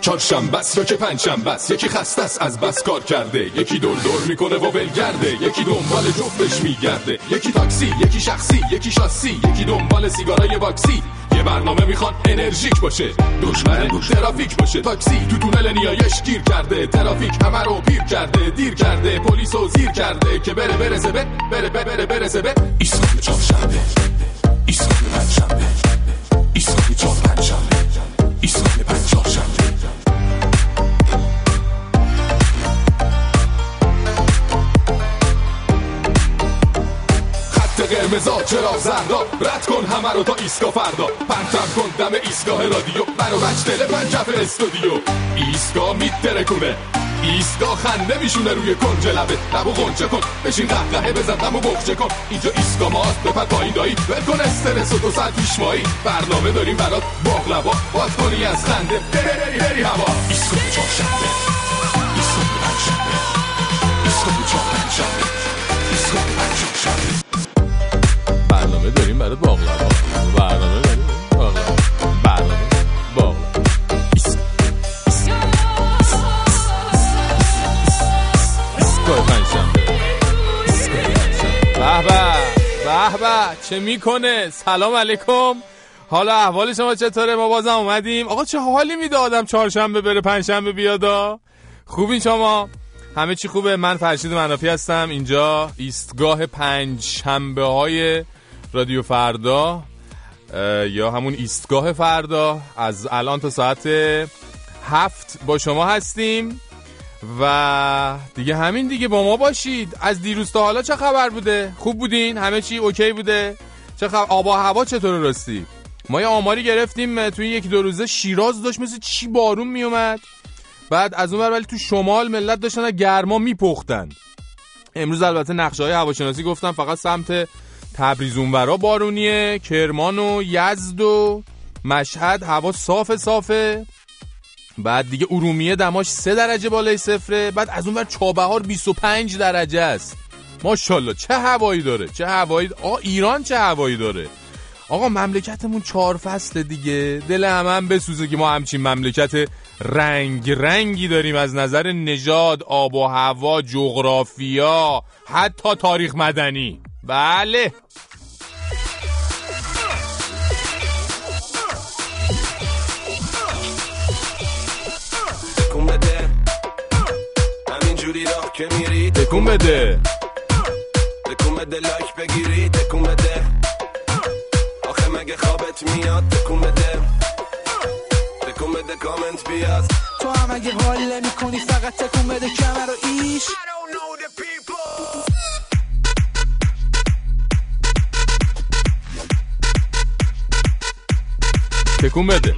چهارشنبه است یا که پنجشنبه است یکی خسته است از بس کار کرده. یکی دور دور می‌کنه و ولگرده یکی دنبال جفتش میگرده. یکی تاکسی یکی شخصی یکی شاسی. یکی دنبال سیگارای باکسی یه برنامه می‌خوان انرژیک باشه. دشمن ترافیک باشه. تاکسی تو تونل نیایش گیر کرده. ترافیک همه رو پیر کرده. دیر کرده. پلیس و زیر کرده. که بره برسه به بره بره بره برسه به ایستگاه چهارشنبه. ایستگاه پنجشنبه قرمزا چرا زردا رد کن همه رو تا ایسکا فردا. پرتم کن دم ایستگاه رادیو. برو بچ دل استودیو. ایستگاه میترکونه ایستگاه خنده میشونه روی کنج لبه. لبو غنچه کن. بشین قهقهه بزن دمو بخچه کن. اینجا ایستگاه ماست. بپر پایین دایی. ول کن استرس و دو ساعت پیش مایی. برنامه داریم برات باقلبا باز کنی از خنده. بری هوا. ایستگاه چهارشنبه ایستگاه پنجشنبه ایستگاه چهارشنبه پنجشنبه برنامه داریم برای باقلوا برنامه داریم باقلوا برنامه پنجشنبه ایستگاه پنجشنبه. به به به به چه می‌کنه سلام علیکم حالا احوال شما چطوره ما بازم اومدیم آقا چه حالی میده آدم چهارشنبه بره پنجشنبه بیادا خوبین شما همه چی خوبه من فرشید منافی هستم اینجا ایستگاه پنج شنبه های رادیو فردا یا همون ایستگاه فردا از الان تا ساعت هفت با شما هستیم و دیگه همین دیگه با ما باشید. از دیروز تا حالا چه خبر بوده؟ خوب بودین؟ همه چی اوکی بوده؟ چه خبر آب و هوا چطور راستی؟ ما یه آماری گرفتیم توی یک دو روزه شیراز داشت مثل چی بارون میومد؟ بعد از اون ولی تو شمال ملت داشتن گرما میپختن. امروز البته نقشه های هواشناسی گفتم فقط سمت تبریز اونورا بارونیه کرمان و یزد و مشهد هوا صاف صافه. بعد دیگه ارومیه دماش سه درجه بالای صفره. بعد از اون ور چابهار 25 درجه است. ماشاءالله چه هوایی داره چه هوایی آ ایران چه هوایی داره. آقا مملکتمون چهار فصل دیگه. دل همه هم بسوزه که ما همچین مملکت رنگ رنگی داریم. از نظر نژاد آب و هوا جغرافیا حتی تاریخ مدنی. بله. تکون بده. همینجوری راه که میری تکون بده. تکون بده لایک بگیری تکون بده. آخه مگه خوابت میاد تکون بده. تکون بده کامنت بیاد. تو هم اگه حال نمی کنی فقط تکون بده کمر رو ایش. تکون بده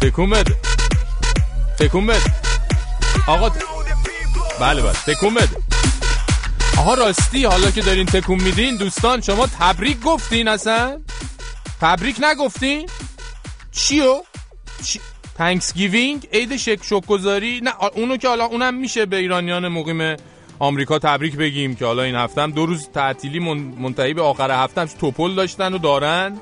تکون بده تکون بده آقا بله بله. تکون بده آها راستی حالا که دارین تکون میدین دوستان شما تبریک گفتین اصلا؟ تبریک نگفتین؟ چیو؟ چی؟ Thanksgiving عید شکر شکرگزاری؟ نه اونو که حالا اونم میشه به ایرانیان مقیم آمریکا تبریک بگیم که حالا این هفته هم دو روز تعطیلی من- منتهی به آخر هفته هم توپل داشتن و دارن.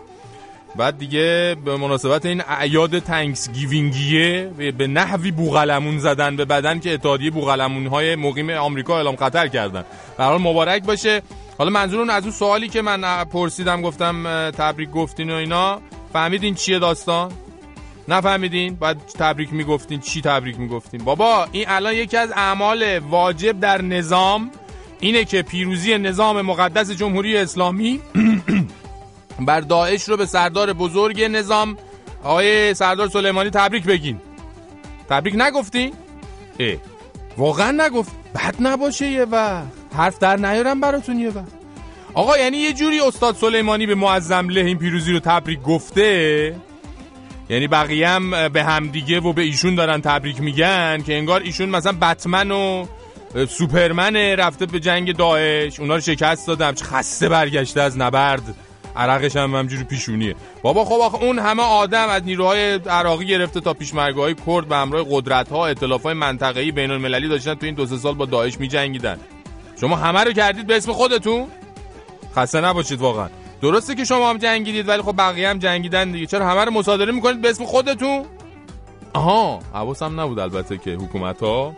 بعد دیگه به مناسبت این اعیاد Thanksgiving یه به- نحوی بوغلمون زدن به بدن که اتحادیه بوغلمون های مقیم آمریکا اعلام خطر کردن. به حال مبارک باشه. حالا منظور اون از اون سوالی که من پرسیدم گفتم تبریک گفتین و اینا. فهمیدین چیه داستان؟ نفهمیدین؟ بعد تبریک می‌گفتین چی تبریک می‌گفتین؟ بابا این الان یکی از اعمال واجب در نظام اینه که پیروزی نظام مقدس جمهوری اسلامی بر داعش رو به سردار بزرگ نظام آقای سردار سلیمانی تبریک بگین. تبریک نگفتین؟ اه واقعا نگفت. بد نباشه یه وقت. حرف در نیارم براتون یه وقت. آقا یعنی یه جوری استاد سلیمانی به معظم له این پیروزی رو تبریک گفته؟ یعنی بقیه هم به همدیگه و به ایشون دارن تبریک میگن که انگار ایشون مثلا بتمن و سوپرمن رفته به جنگ داعش. اونا رو شکست دادم. خسته برگشته از نبرد. عرقش هم همجوری پیشونیه. بابا خب آخه اون همه آدم از نیروهای عراقی گرفته تا پیشمرگهای کرد به همراه قدرت ها ائتلاف های منطقه‌ای بین المللی داشتن تو این دو سه سال با داعش میجنگیدن. شما همه رو کردید به اسم خودتون؟ خسته نباشید واقعا. درسته که شما هم جنگیدید ولی خب بقیه هم جنگیدن دیگه. چرا همه رو مصادره می‌کنید به اسم خودتون؟ آها حواسم نبود البته که حکومت ها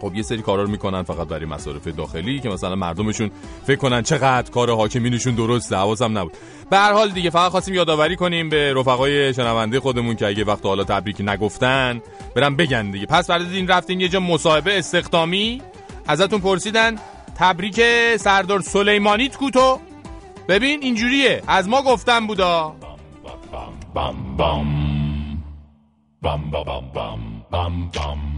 خب یه سری کارا رو می‌کنن فقط برای مصارف داخلی که مثلا مردمشون فکر کنن چقدر کار حاکمینشون درسته حواسم نبود. به هر حال دیگه فقط خواستیم یادآوری کنیم به رفقای شنونده خودمون که اگه وقت حالا تبریک نگفتن برم بگن دیگه. پس این رفتین یه جا مصاحبه استخدامی. ازتون پرسیدن تبریک سردار سلیمانی کوتو. ببین اینجوریه. از ما گفتن بودا. بام بام بام بام بام بام بام bum ba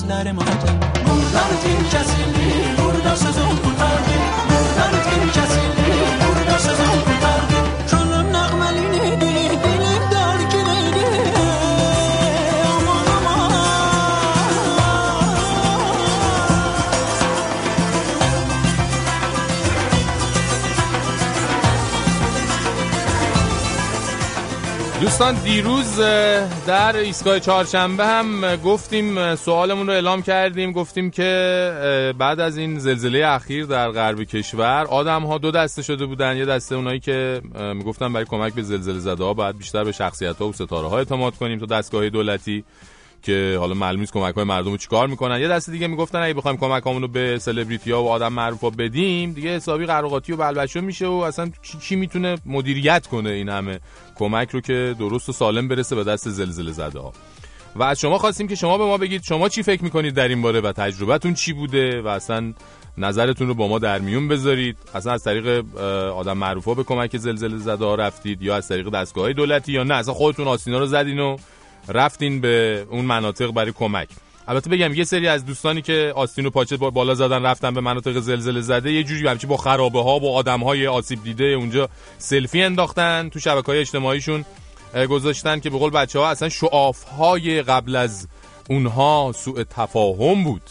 از نر مادر مرارتیم کسی دوستان دیروز در ایستگاه چهارشنبه هم گفتیم سوالمون رو اعلام کردیم. گفتیم که بعد از این زلزله اخیر در غرب کشور آدم ها دو دسته شده بودن. یه دسته اونایی که می‌گفتن برای کمک به زلزله زده ها باید بیشتر به شخصیت ها و ستاره ها اعتماد کنیم تا دستگاه دولتی که حالا معلوم نیست کمک های مردم رو چیکار می‌کنن. یه دسته دیگه می‌گفتن اگه بخوایم کمک به سلبریتی ها و آدم معروف ها بدیم دیگه حسابی قراقاتی و بلبشو میشه و اصلا کی می‌تونه مدیریت کنه این همه. کمک رو که درست و سالم برسه به دست زلزله زده ها و از شما خواستیم که شما به ما بگید شما چی فکر می‌کنید در این باره و تجربتون چی بوده و اصلا نظرتون رو با ما در میون بذارید. اصلا از طریق آدم معروف ها به کمک زلزله زده ها رفتید یا از طریق دستگاه دولتی یا نه؟ اصلا خودتون آسینا رو زدین و رفتین به اون مناطق برای کمک. البته بگم یه سری از دوستانی که آستین و پاچه بالا زدن رفتن به مناطق زلزله زده یه جوری همچی با خرابه ها و آدم های آسیب دیده اونجا سلفی انداختن تو شبکه های اجتماعیشون گذاشتن که به قول بچه ها اصلا show off های قبل از اونها سوء تفاهم بود.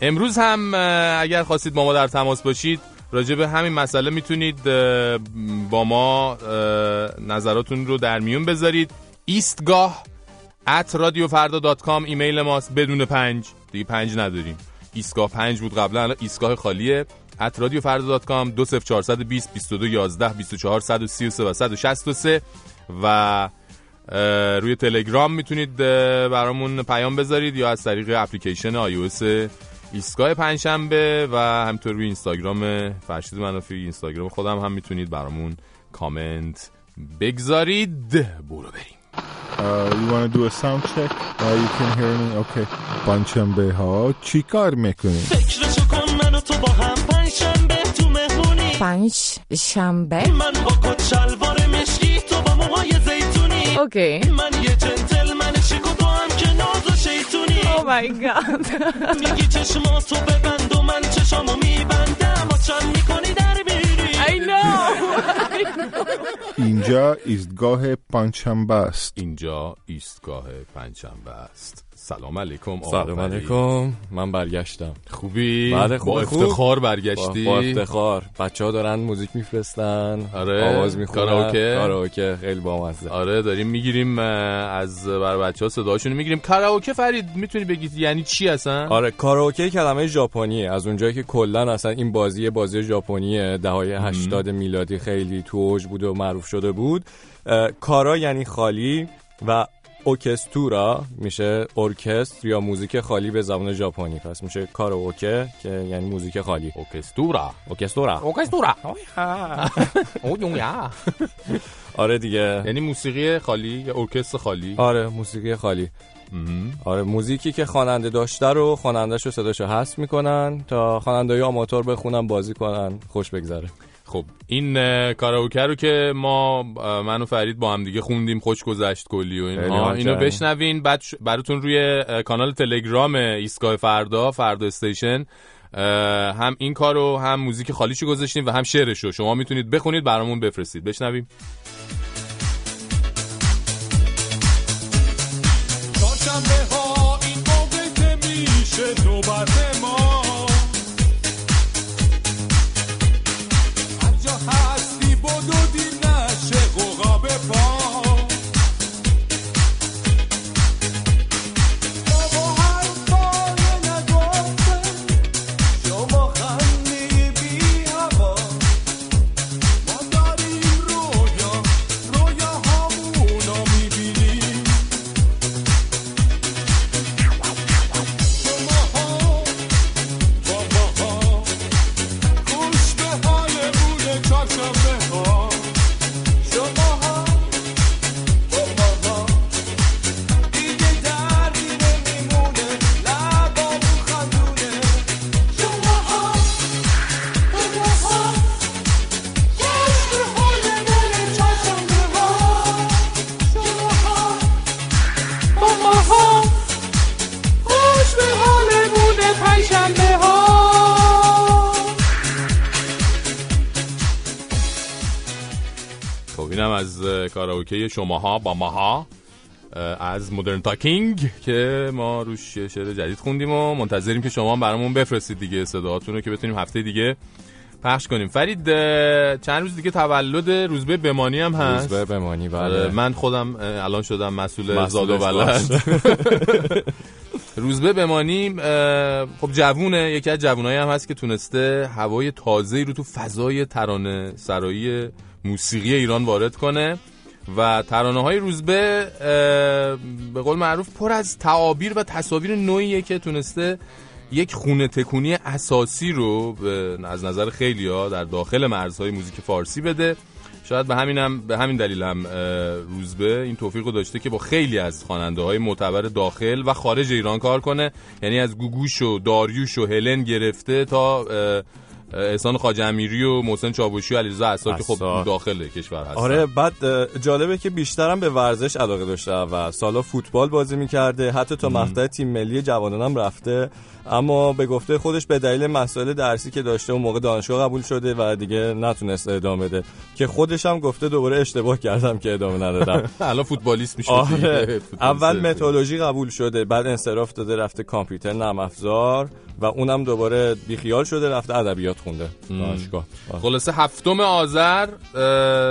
امروز هم اگر خواستید با ما در تماس باشید راجع به همین مسئله می‌تونید با ما نظراتون رو در میون بذارید. ایستگاه at رادیو فردا dot com ایمیل ماست. بدون پنج. دیگه پنج نداریم. ایستگاه پنج بود قبلا. الان ایستگاه خالیه. at رادیو فردا dot com دو صفر چارصد بیست بیست و دو یازده بیست و چهار صد و سی و سه و صد و شست و سه. و روی تلگرام می‌تونید برامون پیام بذارید یا از طریق اپلیکیشن آی ایستگاه پنجشنبه و همینطور روی اینستاگرام فرشید منافی اینستاگرام خودم هم می‌تونید برامون کامنت بگذارید. برو بریم. Uh, you want to do a sound check? Uh, you can hear me? Okay. پنجشنبه ها چی کار می‌کنی؟ فکرشو کن من تو با هم پنجشنبه تو مهمونی پنج شنبه من با کت شلوار مشکی تو با موهای زیتونی اوکی من یه جنتلمن شیک و تو هم که ناز و شیطونی او مای گاد میگی چشماتو ببند و من چشامو میبندم و چند می‌کنی اینجا ایستگاه پنجشنبه است. اینجا ایستگاه پنجشنبه است. سلام علیکم سلام علیکم. من برگشتم. خوبی؟ بله خوب با افتخار برگشتی؟ با افتخار. بچه ها دارن موزیک میفرستن. آره آواز می‌خونن. کاراوکه. کاراوکه. خیلی بامزه. آره داریم می‌گیریم از بر بچه ها صداشون می‌گیریم. کاراوکه فرید می‌تونی بگید یعنی چی اصلا؟ آره کاراوکه کلمه ژاپنیه. از اونجایی که کلا اصلا این بازی بازی ژاپنیه. دههای 80 میلادی خیلی تو اوج بود و معروف شده بود. کارا یعنی خالی و اوکستورا میشه ارکستر یا موزیک خالی به زبان ژاپنی. پس میشه کاراوکه که یعنی موزیک خالی. اوکستورا اوکستورا اوکستورا آره دیگه. یعنی موسیقی خالی یا ارکستر خالی؟ آره موسیقی خالی. آره موزیکی که خواننده داشته رو خواننده‌شو صداشو حذف می‌کنن تا خواننده‌های آماتور بخونن بازی کنن خوش بگذره. خب این کاراوکه رو که ما من و فرید با هم دیگه خوندیم خوش گذشت کلی و اینها. اینو. بشنوین بعد براتون روی کانال تلگرام ایستگاه فردا فردا استیشن هم این کارو هم موزیک خالیشو گذاشتیم و هم شعرشو شما می‌تونید بخونید برامون بفرستید. بشنویم. چهارشنبه ها این موقع که میشه نوبت کاراوکه شماها با ماها اه، از مدرن تاکینگ که ما روش شعر جدید خوندیم و منتظریم که شما برامون بفرستید دیگه صداهاتون رو که بتونیم هفته دیگه پخش کنیم. فرید چند روز دیگه تولد روزبه بمانی هم هست. روزبه بمانی آره، بله. من خودم الان شدم مسئول زاد و ولد. روزبه بمانی خب جوونه یکی از جوونایی هم هست که تونسته هوای تازه‌ای رو تو فضای ترانه سرایی موسیقی ایران وارد کنه. و ترانه های روزبه به قول معروف پر از تعابیر و تصاویر نوعیه که تونسته یک خونه تکونی اساسی رو از نظر خیلی ها در داخل مرزهای موزیک فارسی بده. شاید به همین هم به همین دلیل هم روزبه این توفیق رو داشته که با خیلی از خواننده های معتبر داخل و خارج ایران کار کنه. یعنی از گوگوش و داریوش و هلن گرفته تا احسان خواجه امیری و محسن چاوشی و علیرضا عصار که خب. داخل کشور هستن. آره بعد جالبه که بیشترم به ورزش علاقه داشته و سالا فوتبال بازی می‌کرده. حتی تا مقطع تیم ملی جوانان هم رفته. اما به گفته خودش به دلیل مسائل درسی که داشته اون موقع دانشگاه قبول شده و دیگه نتونست ادامه بده. که خودش هم گفته دوباره اشتباه کردم که ادامه ندادم. الان فوتبالیست میشه. آره. اول متولوژی قبول شده بعد انصراف داده رفته کامپیوتر نرم افزار و اونم دوباره بیخیال شده رفته ادبیات خونده دانشگاه. خلاصه هفتم آذر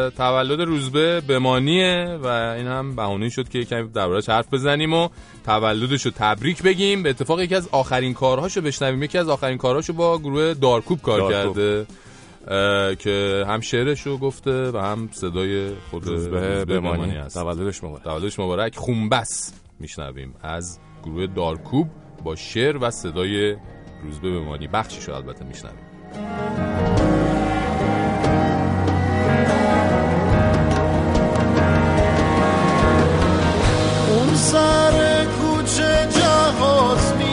تولد روزبه بمانیه و این هم بهانه شد که کمی دربارش حرف بزنیم و تولدش رو تبریک بگیم. به اتفاق یکی از آخرین کارهاشو بشنویم. یکی از آخرین کارهاشو با گروه دارکوب کار دارکوب. کرده که هم شعرش رو گفته و هم صدای خود روزبه بمانی هست. تولدش مبارک. تولدش مبارک. خونبس میشنویم. از گروه دارکوب با شعر و صدای روزبه بمانی. بخشیش رو البته میشنویم. Lost me.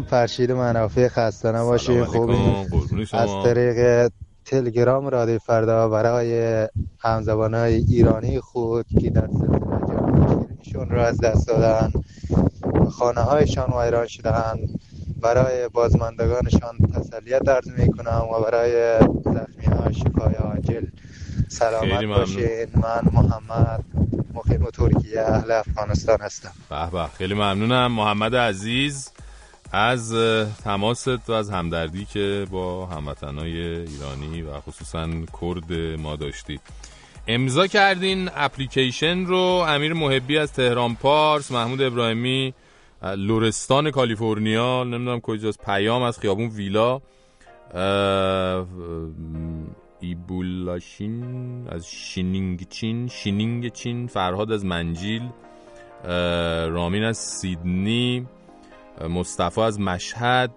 سلام فرشید منافع خسته نباشید سلام خوبی. از طریق تلگرام رادیو فردا برای همزبان های ایرانی خود که در سلسله جمعیشون را از دست دادن خانه هایشان ویران شدن برای بازماندگانشان تسلیت عرض می کنم و برای زخمی ها شفای عاجل سلامت. باشین. من محمد مقیم ترکیه اهل افغانستان هستم. به به خیلی ممنونم. محمد عزیز. از تماست و از همدردی که با هموطنای ایرانی و خصوصا کرد ما داشتید. امضا کردین اپلیکیشن رو امیر محبی از تهران پارس محمود ابراهیمی اه، لورستان کالیفرنیا نمی‌دونم کجاست پیام از خیابون ویلا. ایبولاشین از شینینگ چین شینینگ چین فرهاد از منجیل رامین از سیدنی. مصطفی از مشهد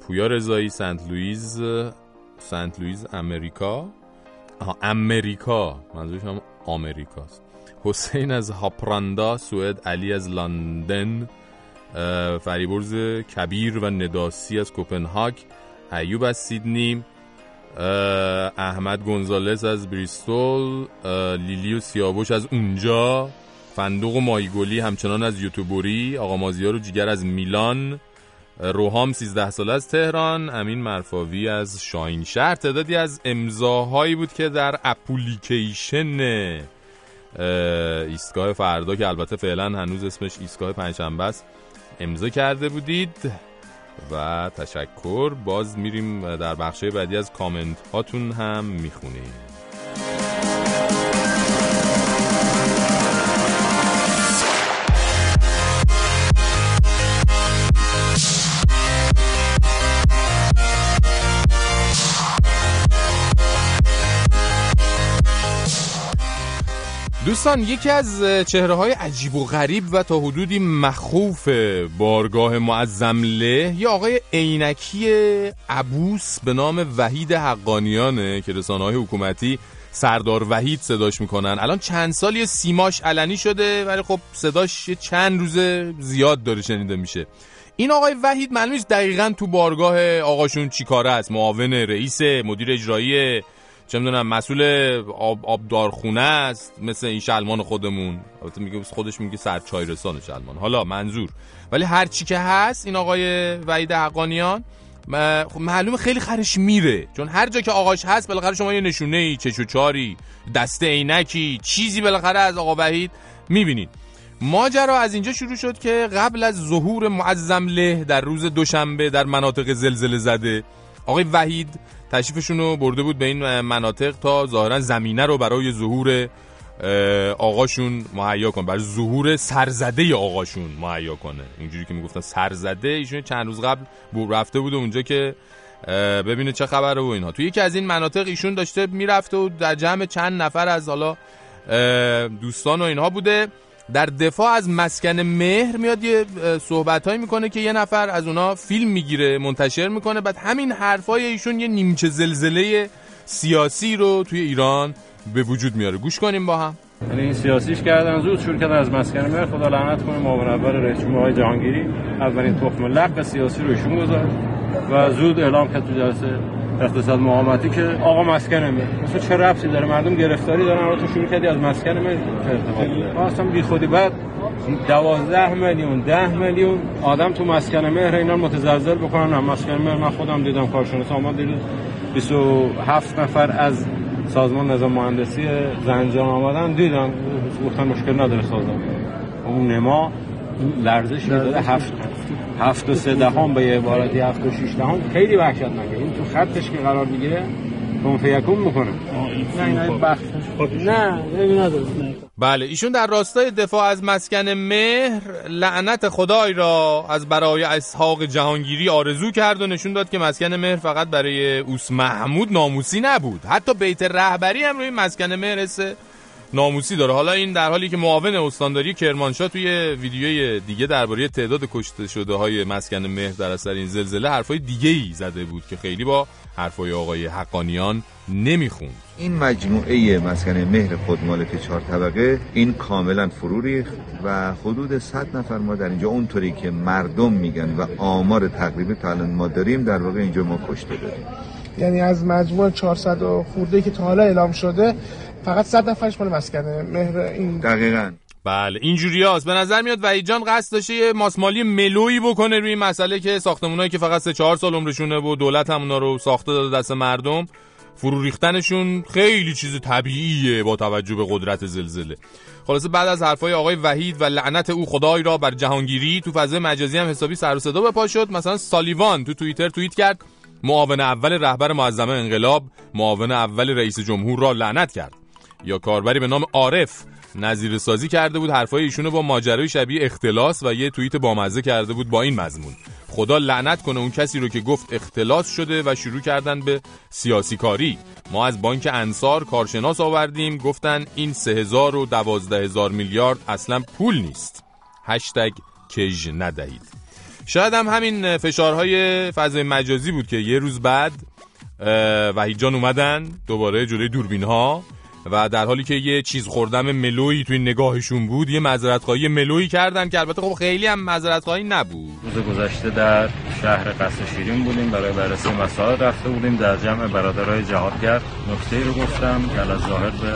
پویا رضایی سنت لوئیس سنت لوئیس امریکا. آها امریکا. منظورش هم آمریکاست. حسین از هاپراندا سوئد علی از لندن فریبرز کبیر و نداسی از کوپنهاگ ایوب از سیدنی احمد گونزالس از بریستول اه، لیلی و سیاوش از اونجا. فندوق و مایگلی همچنان از یوتیوبوری آقا مازیار و جیگر از میلان اه، روهام 13 ساله از تهران امین مرفاوی از شاهین شهر. تعدادی از امضاهایی بود که در اپلیکیشن اه، ایستگاه فردا که البته فعلا هنوز اسمش ایستگاه پنجشنبه است امضا کرده بودید. و تشکر. باز میریم در بخشای بعدی از کامنت هاتون هم می‌خونیم. دوستان یکی از چهره های عجیب و غریب و تا حدودی مخوف بارگاه معظم له یه آقای عینکی عبوس به نام وحید حقانیانه که رسانه های حکومتی سردار وحید صداش می‌کنن. الان چند سال یه سیماش علنی شده ولی خب صداش چند روزه زیاد داره شنیده میشه. این آقای وحید معلوم نیست دقیقا تو بارگاه آقاشون چی کاره است. معاون رئیس مدیر اجرایی چه می‌دونم مسئول آب آبدارخونه است مثل این شلمان خودمون. البته میگه خودش میگه سرچای رسان شلمان. حالا منظور. ولی هر چی که هست این آقای وحید حقانیان خب معلومه خیلی خرش میره. چون هر جا که آقاش هست بالاخره شما یه نشونه ای چش و چاری دسته عینکی چیزی بالاخره از آقا وحید می‌بینید. ماجرا از اینجا شروع شد که قبل از ظهور معظم له در روز دوشنبه در مناطق زلزله زده آقای وحید تشریفشون رو برده بود به این مناطق تا ظاهرا زمینه رو برای ظهور آقاشون مهیا کنه برای ظهور سرزده آقاشون مهیا کنه. اینجوری که می‌گفتن سرزده ایشون چند روز قبل رفته بود اونجا که ببینه چه خبره و اینها. تو یکی از این مناطق ایشون داشته می‌رفته و در جمع چند نفر از حالا دوستان و اینها بوده. در دفاع از مسکن مهر میاد یه صحبت هایی می‌کنه که یه نفر از اونا فیلم می‌گیره منتشر می‌کنه. بعد همین حرفای ایشون یه نیمچه زلزله سیاسی رو توی ایران به وجود میاره. گوش کنیم با هم. یعنی این سیاسیش کردن زود شروع کردن از مسکن مهر. خدا لعنت کنه معاون اول رئیس جمهور جهانگیری اولین تخم لق سیاسی رو ایشون گذاشت و زود اعلام کرد تو جلسه. اقتصاد مقامتی که آقا مسکن مهر مثلا چه ربطی داره؟ مردم گرفتاری دارن رو تو شروع کردی از مسکن مهر ارتباط داره؟ اصلا بی خودی. بعد دوازده میلیون ده میلیون آدم تو مسکن مهر اینا متزلزل بکنن. نه مسکن مهر من خودم دیدم کارشناس. آمد دیروز 27 نفر از سازمان نظام مهندسی زنجان آمدن. دیدن گفتن مشکل نداره سازمان. اون نما لرزشی داره. هفت هفت و سه دهم به یه عبارتی هفت و شیش دهم. خیلی وحشتناکه. این خطش که قرار می‌گیره کن فیکون می‌کنه نه بخت نه نمی نداره بله ایشون در راستای دفاع از مسکن مهر لعنت خدای را از برای اسحاق جهانگیری آرزو کرد و نشون داد که مسکن مهر فقط برای اوس محمود ناموسی نبود. حتی بیت رهبری هم روی مسکن مهر ناموسی داره. حالا این در حالی که معاون استانداری کرمانشاه توی ویدیوی دیگه درباره تعداد کشته شده های مسکن مهر در اثر این زلزله حرفای دیگه ای زده بود که خیلی با حرفای آقای حقانیان نمی‌خوند. این مجموعه مسکن مهر خودمالک چهار طبقه این کاملا فرو ریخت و حدود 100 نفر ما در اینجا. اونطوری که مردم میگن و آمار تقریبی تا الان ما داریم در واقع اینجا ما کشته داریم. یعنی از مجموع 400 و خورده که تا حالا اعلام شده فقط 100 نفرش مال مسکنه. مهر این دقیقاً. بله اینجوری هست به نظر میاد وحید جان قصد داشته یه ماسمالی ملویی بکنه روی این مسئله که ساختمونایی که فقط 3 4 سال عمرشونه و دولت هم اونا رو ساخته داده دست مردم فرو ریختنشون خیلی چیز طبیعیه با توجه به قدرت زلزله. خلاصه بعد از حرفای آقای وحید و لعنت او خدای را بر جهانگیری تو فضای مجازی هم حسابی سر و صدا به پا شد. مثلا سالیوان تو توییتر توییت کرد معاون اول رهبر معظمه انقلاب معاون اول رئیس جمهور را لعنت کرد. یا کاربری به نام عارف نظیر سازی کرده بود حرفای ایشونو با ماجرای شبیه اختلاس و یه توییت بامزه کرده بود با این مضمون. خدا لعنت کنه اون کسی رو که گفت اختلاس شده و شروع کردن به سیاسی کاری. ما از بانک انصار کارشناس آوردیم گفتن این سه هزار و دوازده هزار میلیارد اصلا پول نیست. هشتگ کج ندهید. شاید هم همین فشارهای فضای مجازی بود که یه روز بعد وحید جان اومدن دوباره جلوی دوربین ها و در حالی که یه چیز خوردم ملویی توی نگاهشون بود یه معذرت خواهی ملویی کردن که البته خب خیلی هم معذرت خواهی نبود. روز گذشته در شهر قصر شیرین بودیم برای بررسی مسائل رفته بودیم. در جمع برادرای جهادگر نکته رو گفتم. که از ظاهر به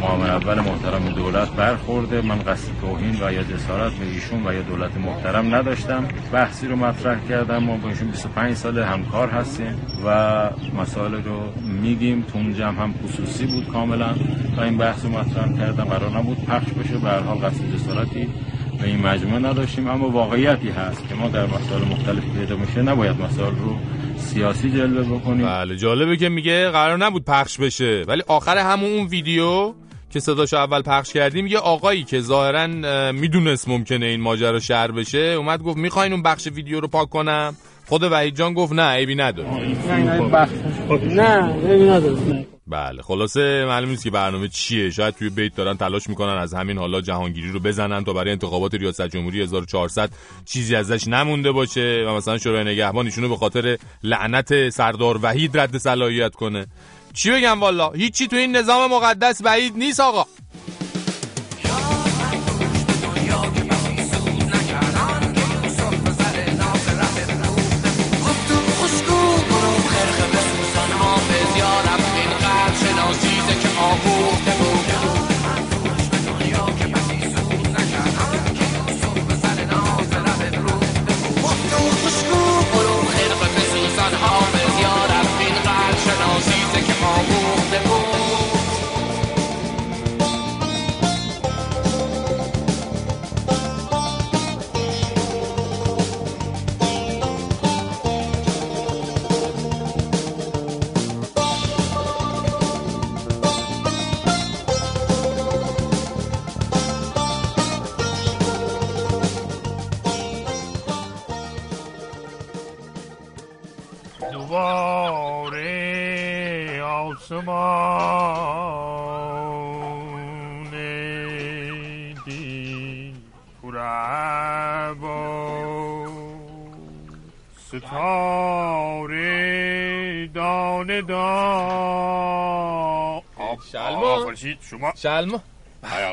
معامل اول محترم دولت برخورده. من قصد توهین و یا جسارت به ایشون و یا دولت محترم نداشتم. بحثی رو مطرح کردم. ما با ایشون 25 سال همکار هستیم و مسائل رو میگیم. تو اون جمع هم خصوصی بود کاملا. و این بحث مطرح کردم قرار نبود پخش بشه. به هر حال قصد جسارتی به این مجموعه نداشتیم. اما واقعیتی هست که ما در مسائل مختلف پیدا میشه نباید مسائل رو سیاسی جلوه بکنیم. بله جالبه که میگه قرار نبود پخش بشه. ولی آخر همون اون ویدیو که صداشو اول پخش کردیم یه آقایی که ظاهرا می‌دونست ممکنه این ماجرا شهر بشه اومد گفت می‌خواین اون بخش ویدیو رو پاک کنم؟ خود وحید جان گفت نه عیبی نداره. نه عیبی نداره. بله خلاصه معلوم نیست که برنامه چیه. شاید توی بیت دارن تلاش می‌کنن از همین حالا جهانگیری رو بزنن تا برای انتخابات ریاست جمهوری 1400 چیزی ازش نمونده باشه و مثلا شورای نگهبان ایشونو به خاطر لعنت سردار وحید رد صلاحیت کنه. چی بگم والا؟ هیچی تو این نظام مقدس وحید نیست آقا. شما؟ شلما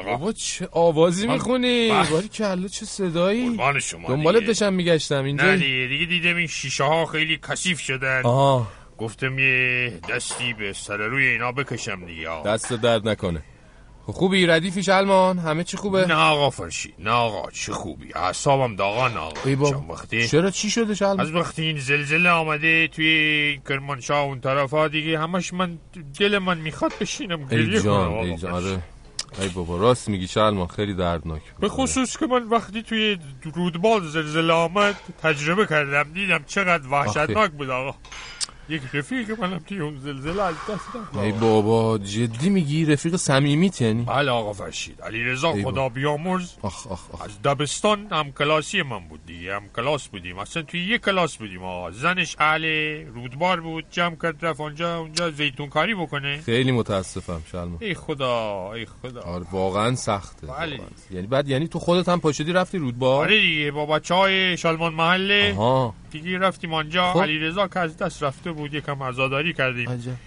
بابا چه آوازی من- می‌خونی. باری کلا چه صدایی؟ قربان شما دنبالت. داشتم میگشتم اینجا. نه دیگه دیگه دیدم این شیشه ها خیلی کثیف شدن. آها. گفتم یه دستی به سر روی اینا بکشم دیگه. دست درد نکنه. خوبی ردیفی شلمان؟ همه چی خوبه؟ نه آقا فرشید نه آقا چه خوبی؟ اعصابم داغان آقا. ای بابا. وقتی چرا چی شده شلمان؟ از وقتی این زلزله آمده توی کرمانشاه اون طرف ها دیگه همش من دل من می‌خواد بشینم گریه ای کنم جان ای جان. آره. ای بابا راست میگی شلمان خیلی دردناک به خصوص که من وقتی توی رودبال زلزله آمد تجربه کردم دیدم چقدر وحشتناک بود آقا. یک رفیق منم توی اون زلزله از دست ای بابا جدی میگی رفیق صمیمیت یعنی؟ بله آقا فرشید. علی رضا خدا بیامرز. آخ آخ آخ. از دبستان هم کلاسی من بود دیگه. هم کلاس بودیم. اصلا توی یک کلاس بودیم آقا. زنش اهل رودبار بود جمع کرد رفت اونجا اونجا زیتون کاری بکنه. خیلی متاسفم شلمان ای خدا ای خدا. آره واقعا سخته. بله. واقعاً. یعنی بعد یعنی تو خودت هم پاشدی رفتی رودبار؟ آره دیگه با بچه های شالمان محله. آها. دیگه رفتیم آنجا. خب. علیرضا که از دست رفته بود یکم عزاداری کردیم.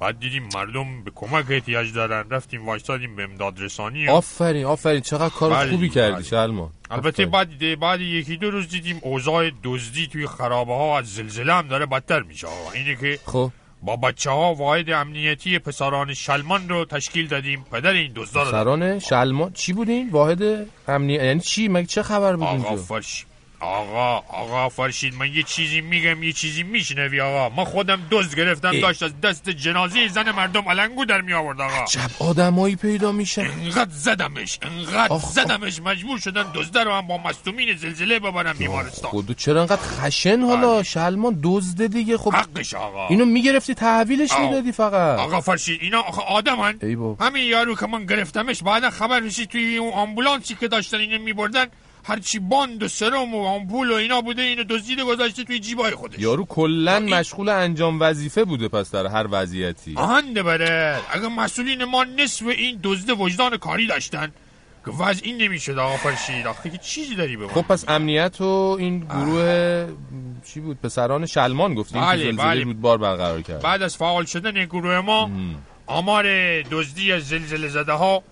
بعد دیدیم مردم به کمک احتیاج دارن. رفتیم وایسادیم به امداد رسانی. آفرین آفرین. چقدر کار بله، خوبی کردی بله. شلمان البته بعد بعد یکی دو روز دیدیم اوضاع دزدی توی خرابه ها از زلزله هم داره بدتر میشه. اینه که خب. با بچه ها واحد امنیتی پسران شلمان رو تشکیل دادیم. پدر این دزدا رو سران شلمان چی بودین؟ واحد امنی یعنی چی؟ مگه چه خبر بود آقا فرش. آقا آقا فرشید من یه چیزی میگم یه چیزی میشنوی آقا. من خودم دزد گرفتم ای. داشت از دست جنازه زن مردم علنگو در می آورد آقا. جب آدمایی پیدا میشن. انقدر زدمش انقدر آخ،. زدمش. مجبور شدن دزده رو هم با مستومین زلزله ببرن بیمارستان. خودو چرا انقدر خشن حالا؟ شلمان دزده دیگه. خب حقش آقا. اینو می‌گرفتی تحویلش آه. می‌دادی فقط. آقا فرشید اینا آخه آدمن. ای. همین یارو که من گرفتمش بعدا خبر رسید توی اون آمبولانسی که داشتن اینو میبردن هرچی باند و سرم و آمپول و اینا بوده اینو دزدیده گذاشته توی جیبای خودش. یارو کلا مشغول انجام وظیفه بوده پس در هر وضعیتی. آهنده بره. اگه مسئولین ما نصف این دزد وجدان کاری داشتن که وضع این نمی‌شد آقا فرشید آخه که چیزی داری به خب پس امنیت و این گروه چی بود؟ پسران شلمان گفتیم بله، که زلزله بله. رودبار برقرار کرد. بعد از فعال شدن گروه ما آمار دزدی از زلزله زده ها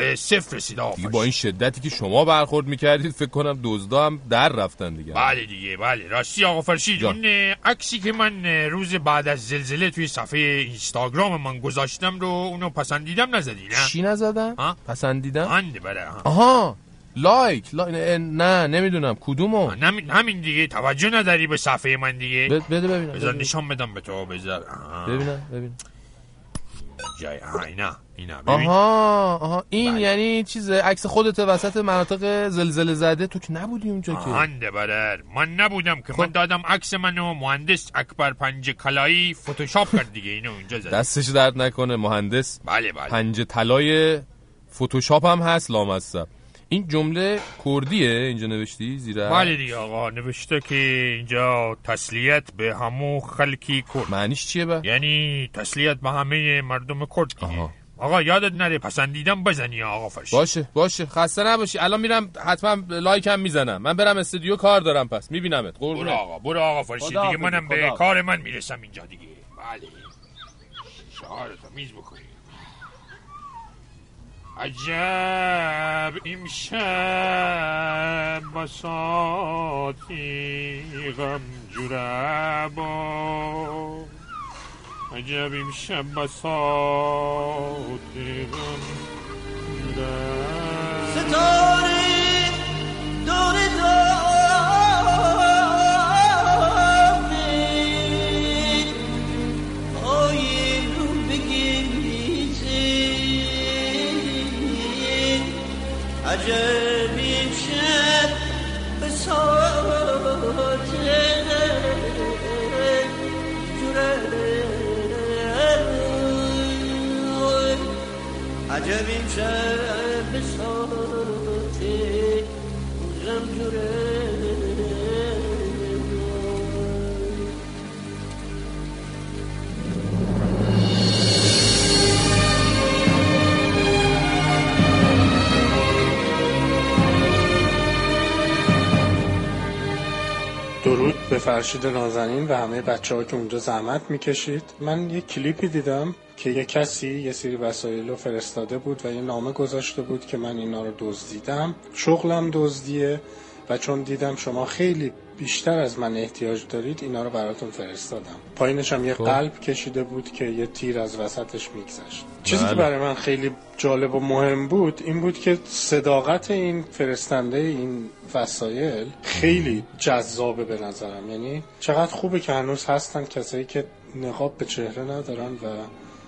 به صفر رسید آقا دیگه. با این شدتی که شما برخورد می‌کردید فکر کنم دزدا هم در رفتن دیگه بله دیگه بله راستی آقا فرشید جان. اون عکسی که من روز بعد از زلزله توی صفحه اینستاگرام من گذاشتم رو اونو پسندیدم نزدی نه چی؟ پسندیدن؟ آنده بره ها. آها لایک, لایک. نه نمی‌دونم کدومو همین همین دیگه توجه نداری به صفحه من دیگه ب- بده ببینم بذار. نشان بدم به تو بذار. ببینم ببینم جای آها اینا اینا. ببین. آها آها. این یعنی چیز عکس خودت وسط مناطق زلزله زده. تو که نبودی اونجا که. آهنده برر من نبودم که. من دادم عکس منو. مهندس اکبر پنج کلایی فتوشاپ کرد دیگه. اینو اونجا زد دستش درد نکنه مهندس. بله بله. پنج طلای فتوشاپ هم هست لامصب. این جمله کردیه اینجا نوشتی زیرا؟ بله دیگه آقا نوشته که اینجا تسلیت به همو خلکی کرد. معنیش چیه با؟ یعنی تسلیت به همه مردم کرد دیگه آقا یادت نره پسندیدم بزنی آقا فرش باشه باشه. خسته نباشی. الان میرم حتما لایک هم می‌زنم. من برم استودیو کار دارم پس. میبینمت. برو آقا برو آقا فرشید خدا دیگه منم به. کار من می‌رسم اینجا دیگه. بله. شعارتو میز بکنی عجب امشب بساتی غم جربا عجب امشب بساتی غم جربا ستاره دور دامه عجب امشب بساط جوره عجب امشب بساط غم جوره درود به فرشید نازنین و همه بچه ها که اونجا زحمت می‌کشید. من یه کلیپی دیدم که یه کسی یه سری وسایل رو فرستاده بود و یه نامه گذاشته بود که من اینا رو دزدیدم. شغلم دزدیه و چون دیدم شما خیلی بیشتر از من احتیاج دارید اینا رو براتون فرستادم. پایینش هم یه خب. قلب کشیده بود که یه تیر از وسطش میگذشت. چیزی که بله. برای من خیلی جالب و مهم بود این بود که صداقت این فرستنده این وسایل خیلی جذابه به نظرم. یعنی چقدر خوبه که هنوز هستن کسایی که نقاب به چهره ندارن و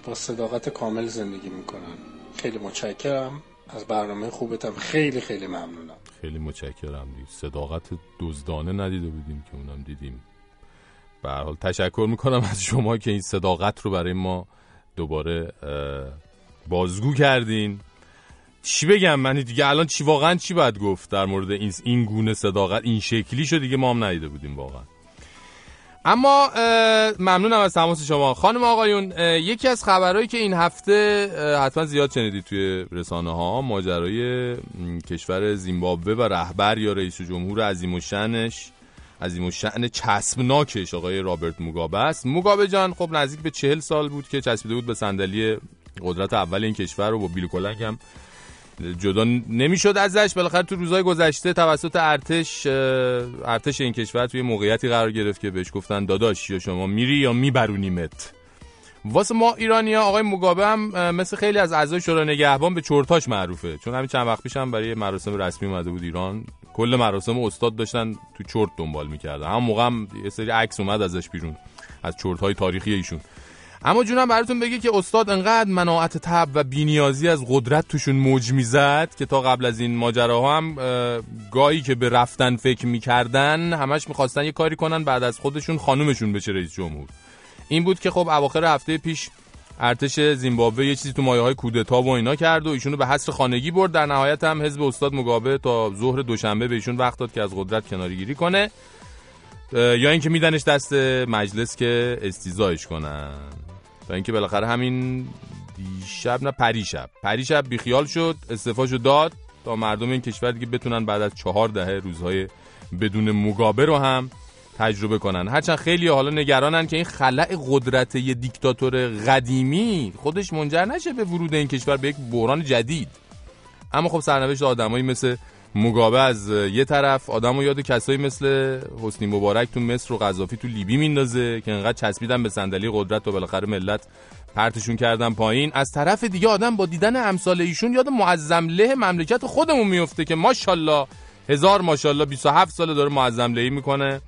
با صداقت کامل زندگی می‌کنن. خیلی متشکرم. از برنامه خوبتم. خیلی خیلی ممنونم. خیلی متشکرم دیگه. صداقت دزدانه ندیده بودیم که اونم دیدیم. به حال تشکر می‌کنم از شما که این صداقت رو برای ما دوباره بازگو کردین. چی بگم؟ من دیگه الان چی واقعا چی باید گفت در مورد این این گونه صداقت؟ این شکلی شو دیگه ما هم ندیده بودیم واقعا. اما ممنونم از تماس شما. خانم آقایون یکی از خبرهایی که این هفته حتما زیاد شنیدید توی رسانه ها ماجرای کشور زیمبابوه و رهبر یا رئیس جمهور عظیم و شنش عظیم و چسبناکش آقای رابرت موگابه است. موگابه جان خب نزدیک به چهل سال بود که چسبیده بود به صندلی قدرت اول این کشور رو با بیل کلنگ هم جدا نمی‌شد ازش. بالاخره تو روزهای گذشته توسط ارتش ارتش این کشور توی موقعیتی قرار گرفت که بهش گفتن داداش یا شما میری یا میبرونیمت واسه ما ایرانیا آقای مگابه هم مثل خیلی از اعضای شورای نگهبان به چرتاش معروفه. چون همین چند وقت پیش برای مراسم رسمی اومده بود ایران. کل مراسم استاد داشتن تو چرت دنبال می‌کردن. هم موقع هم یه سری عکس اومد ازش بیرون از چرت های تاریخی ایشون. اما جونم براتون بگه که استاد انقدر مناعت تب و بینیازی از قدرت توشون موج می‌زد که تا قبل از این ماجراها هم گاهی که به رفتن فکر می‌کردن همش می‌خواستن یه کاری کنن بعد از خودشون خانومشون بشه رئیس جمهور. این بود که خب اواخر هفته پیش ارتش زیمبابوه یه چیزی تو مایه های کودتا و اینا کرد و ایشونو به حصر خانگی برد. در نهایت هم حزب استاد مگابه تا ظهر دوشنبه به ایشون وقت داد که از قدرت کناری گیری کنه یا اینکه میدنش دست مجلس که استیزایش کنن. تا اینکه بالاخره همین دیشب نه پریشب. پریشب بیخیال شد استفاشو داد تا مردم این کشور دیگه بتونن بعد از چهار دهه روزهای بدون مگابه رو هم تجربه کنن. هرچند خیلی حالا نگرانن که این خلع قدرت یه دیکتاتور قدیمی خودش منجر نشه به ورود این کشور به یک بحران جدید. اما خب سرنوشت آدمایی مثل مگابه از یه طرف آدم و یاد کسایی مثل حسنی مبارک تو مصر و قذافی تو لیبی میندازه که انقدر چسبیدن به صندلی قدرت و بالاخره ملت پرتشون کردن پایین. از طرف دیگه آدم با دیدن امثال ایشون یاد معظم له مملکت خودمون میفته که ماشاءالله هزار ماشاءالله 27 ساله داره معظم لهی می‌کنه.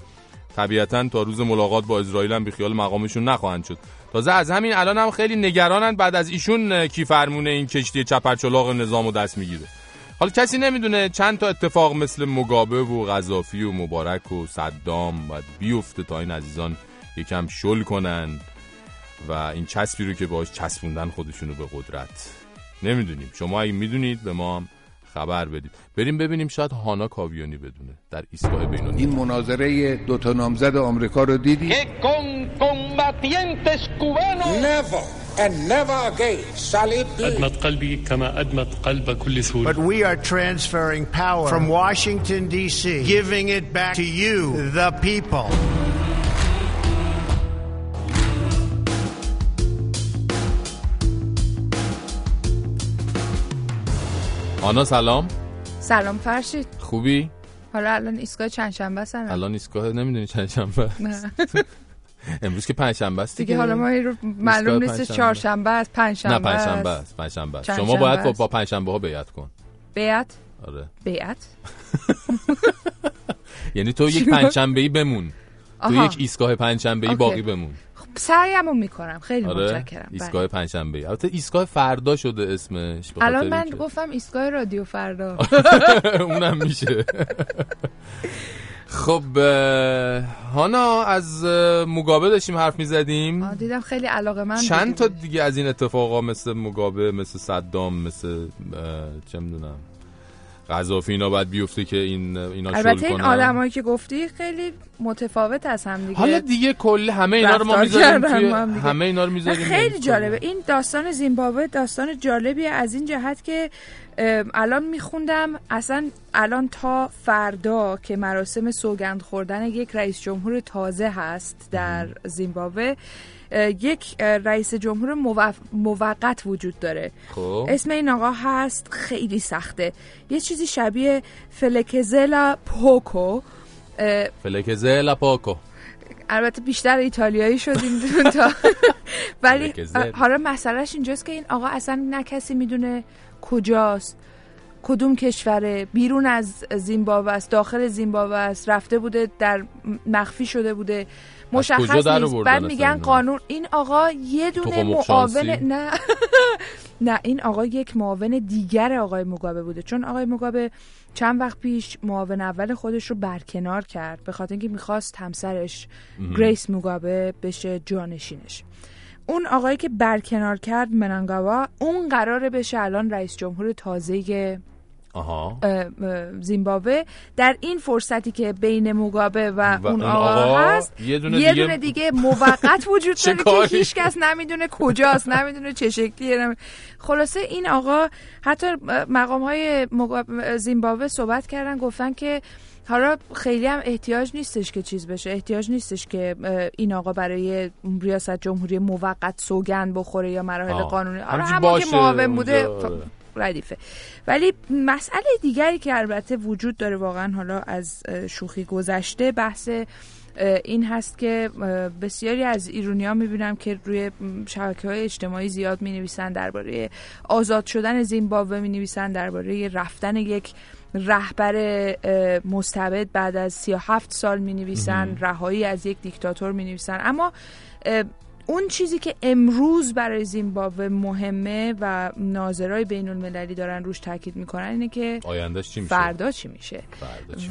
طبیعتا تا روز ملاقات با اسرائیل هم بیخیال مقامشون نخواهند شد. تازه از همین الان هم خیلی نگرانند بعد از ایشون کی فرمونه این کشتی چپرچلاق نظام و دست می‌گیره. حالا کسی نمی‌دونه چند تا اتفاق مثل مگابه و غذافی و مبارک و صدام باید بیفته تا این عزیزان یکم شل کنن و این چسبی رو که باش چسبوندن خودشونو به قدرت. نمی‌دونیم. شما اگه می‌دونید به ما هم خبر بدید. بریم ببینیم شاید هانا کاویانی بدونه در ایستگاه بینون این مناظره دو تا نامزد آمریکا رو دیدی؟ And never again shall it be. أدمت قلبي كما أدمت قلب كل سوري But we are transferring power from Washington, D.C., giving it back to you, the people. آنا سلام سلام فرشید خوبی؟ حالا الان ایستگاه چند شنبه است الان ایستگاه نمی‌دونی چند شنبه نه امروز که پنج شنبه است دیگه حالا ما رو معلوم نیست پنجشنبه. چهارشنبه است پنج شنبه نه پنج شنبه است پنج شنبه است. چند شما باید با. با پنج شنبه ها بیعت کن. بیعت؟ آره. بیعت؟ یعنی تو یک پنج شنبه ای بمون. تو. یک ایستگاه پنج شنبه ای. باقی بمون. سعیمو می‌کنم. خیلی آره. متشکرم. بله. ایستگاه پنج شنبه ای البته ایستگاه فردا شده اسمش الان من گفتم ایستگاه رادیو فردا. اونم میشه. خب هانا از اه، مگابه داشتیم حرف می‌زدیم. آه، دیدم خیلی علاقه من چند تا دیگه از این اتفاقا مثل مگابه مثل صدام مثل چه می‌دونم. قذافی اینا باید بیفته که این اینا البته این آدمایی که گفتی خیلی متفاوت از هم دیگه. حالا دیگه کل همه اینا رو ما می‌ذاریم هم. همه اینا رو می‌ذاریم خیلی جالبه. این داستان زیمبابوه داستان جالبیه از این جهت که الان میخوندم. اصلا الان تا فردا که مراسم سوگند خوردن یک رئیس جمهور تازه هست در زیمبابوه یک رئیس جمهور موقت وجود داره. خب. اسم این آقا هست خیلی سخته. یه چیزی شبیه فلکزلا پوکو. اه، فلکزه لاپاکو البته بیشتر ایتالیایی شدیم تا. ولی. حالا مسئلهش اینجاست که این آقا اصلا نه کسی می‌دونه کجاست. کدوم کشوره؟ بیرون از زیمبابوه است داخل زیمبابوه است رفته بوده در مخفی شده بوده. مشخص نیست بعد میگن؟ قانون این آقا یه دونه؟ معاون نه نه این آقا یک معاون دیگر آقای موگابه بوده چون آقای موگابه چند وقت پیش معاون اول خودش رو برکنار کرد به خاطر اینکه می‌خواست همسرش. گریس موگابه بشه جانشینش اون آقایی که برکنار کرد منانگاوا اون قراره بشه الان رئیس جمهور تازه زیمبابوه در این فرصتی که بین موگابه و, و اون آقا, آقا هست یه دونه یه دیگه- دونه دیگه موقت وجود داره؟ که هیچ کس نمی‌دونه کجاست نمی‌دونه چه شکلیه نمی- خلاصه این آقا حتی مقام های زیمبابوه صحبت کردن گفتن که حالا خیلی هم احتیاج نیستش که چیز بشه احتیاج نیستش که این آقا برای ریاست جمهوری موقت سوگن بخوره یا مراحل آه. قانونی آره همون که معاون بوده. ردیفه ولی مسئله دیگری که البته وجود داره واقعا حالا از شوخی گذشته بحث این هست که بسیاری از ایرونی ها می‌بینم که روی شبکه های اجتماعی زیاد می نویسن درباره آزاد شدن زیمبابوه می نویسن درباره رفتن یک رهبر مستبد بعد از 37 سال می نویسن. رهایی از یک دیکتاتور می نویسن اما اون چیزی که امروز برای زیمبابوه مهمه و ناظرای بین المللی دارن روش تاکید می‌کنن اینه که آیندهش چی میشه؟ فردا چی میشه؟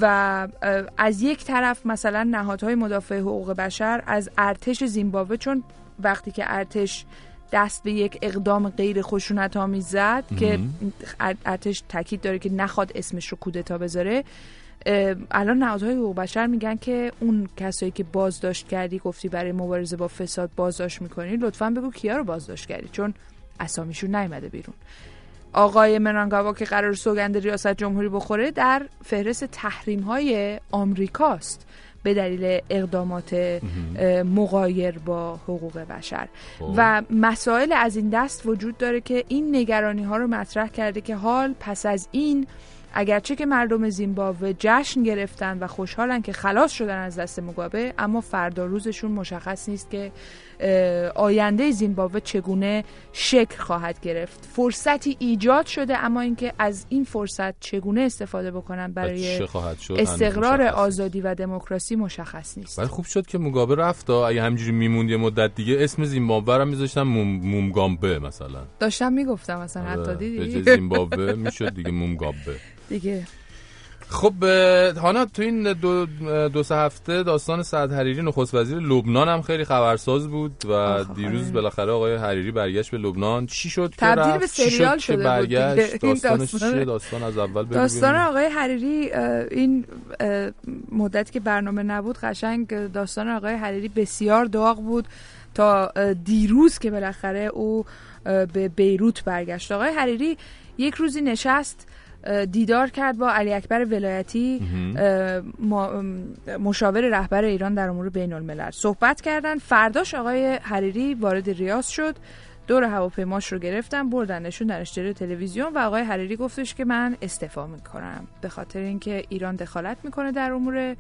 و از یک طرف مثلا نهادهای مدافع حقوق بشر از ارتش زیمبابوه چون وقتی که ارتش دست به یک اقدام غیر خشونت آمیز زد که ارتش تاکید داره که نخواد اسمش رو کودتا بذاره الان نهادهای حقوق بشر میگن که اون کسایی که بازداشت کردی گفتی برای مبارزه با فساد بازداشت می‌کنی لطفا بگو کیا رو بازداشت کردی چون اسامیشون نیومده بیرون آقای منانگاوا که قرار سوگند ریاست جمهوری بخوره در فهرست تحریم های آمریکاست به دلیل اقدامات مغایر با حقوق بشر خب. و مسائل از این دست وجود داره که این نگرانی ها رو مطرح کرده که حال پس از این اگرچه که مردم زیمبابوه جشن گرفتن و خوشحالن که خلاص شدن از دست مگابه اما فردا روزشون مشخص نیست که آینده زیمبابوه چگونه شکل خواهد گرفت؟ فرصتی ایجاد شده اما اینکه از این فرصت چگونه استفاده بکنن برای استقرار آزادی و دموکراسی مشخص نیست. ولی خوب شد که موگابه رفت. اگه همینجوری میموند یه مدت دیگه اسم زیمبابوه رو میذاشتن مومگامبه مثلا. داشتم می‌گفتم مثلا حتی آره، به دیدی؟ زیمبابوه می‌شد دیگه مومگامبه. دیگه. خب هانا تو این دو, دو سه هفته داستان سعد حریری نخست وزیر لبنان هم خیلی خبرساز بود و دیروز. بالاخره آقای حریری برگشت به لبنان چی شد که تبدیل رفت؟ به سریال شد شده بود برگشت. این داستانش داستان- چیه داستان از اول بگو داستان. آقای حریری این اه، مدتی که برنامه نبود قشنگ داستان آقای حریری بسیار داغ بود تا دیروز که بالاخره او به بیروت برگشت آقای حریری یک روزی نشست دیدار کرد با علی اکبر ولایتی مشاور رهبر ایران در امور بین الملل صحبت کردن. فرداش آقای حریری وارد ریاض شد. دور هواپیماش رو گرفتن بردنشون در اشتری تلویزیون و آقای حریری گفتش که من استعفا می‌کنم. به خاطر اینکه ایران دخالت می‌کنه در امور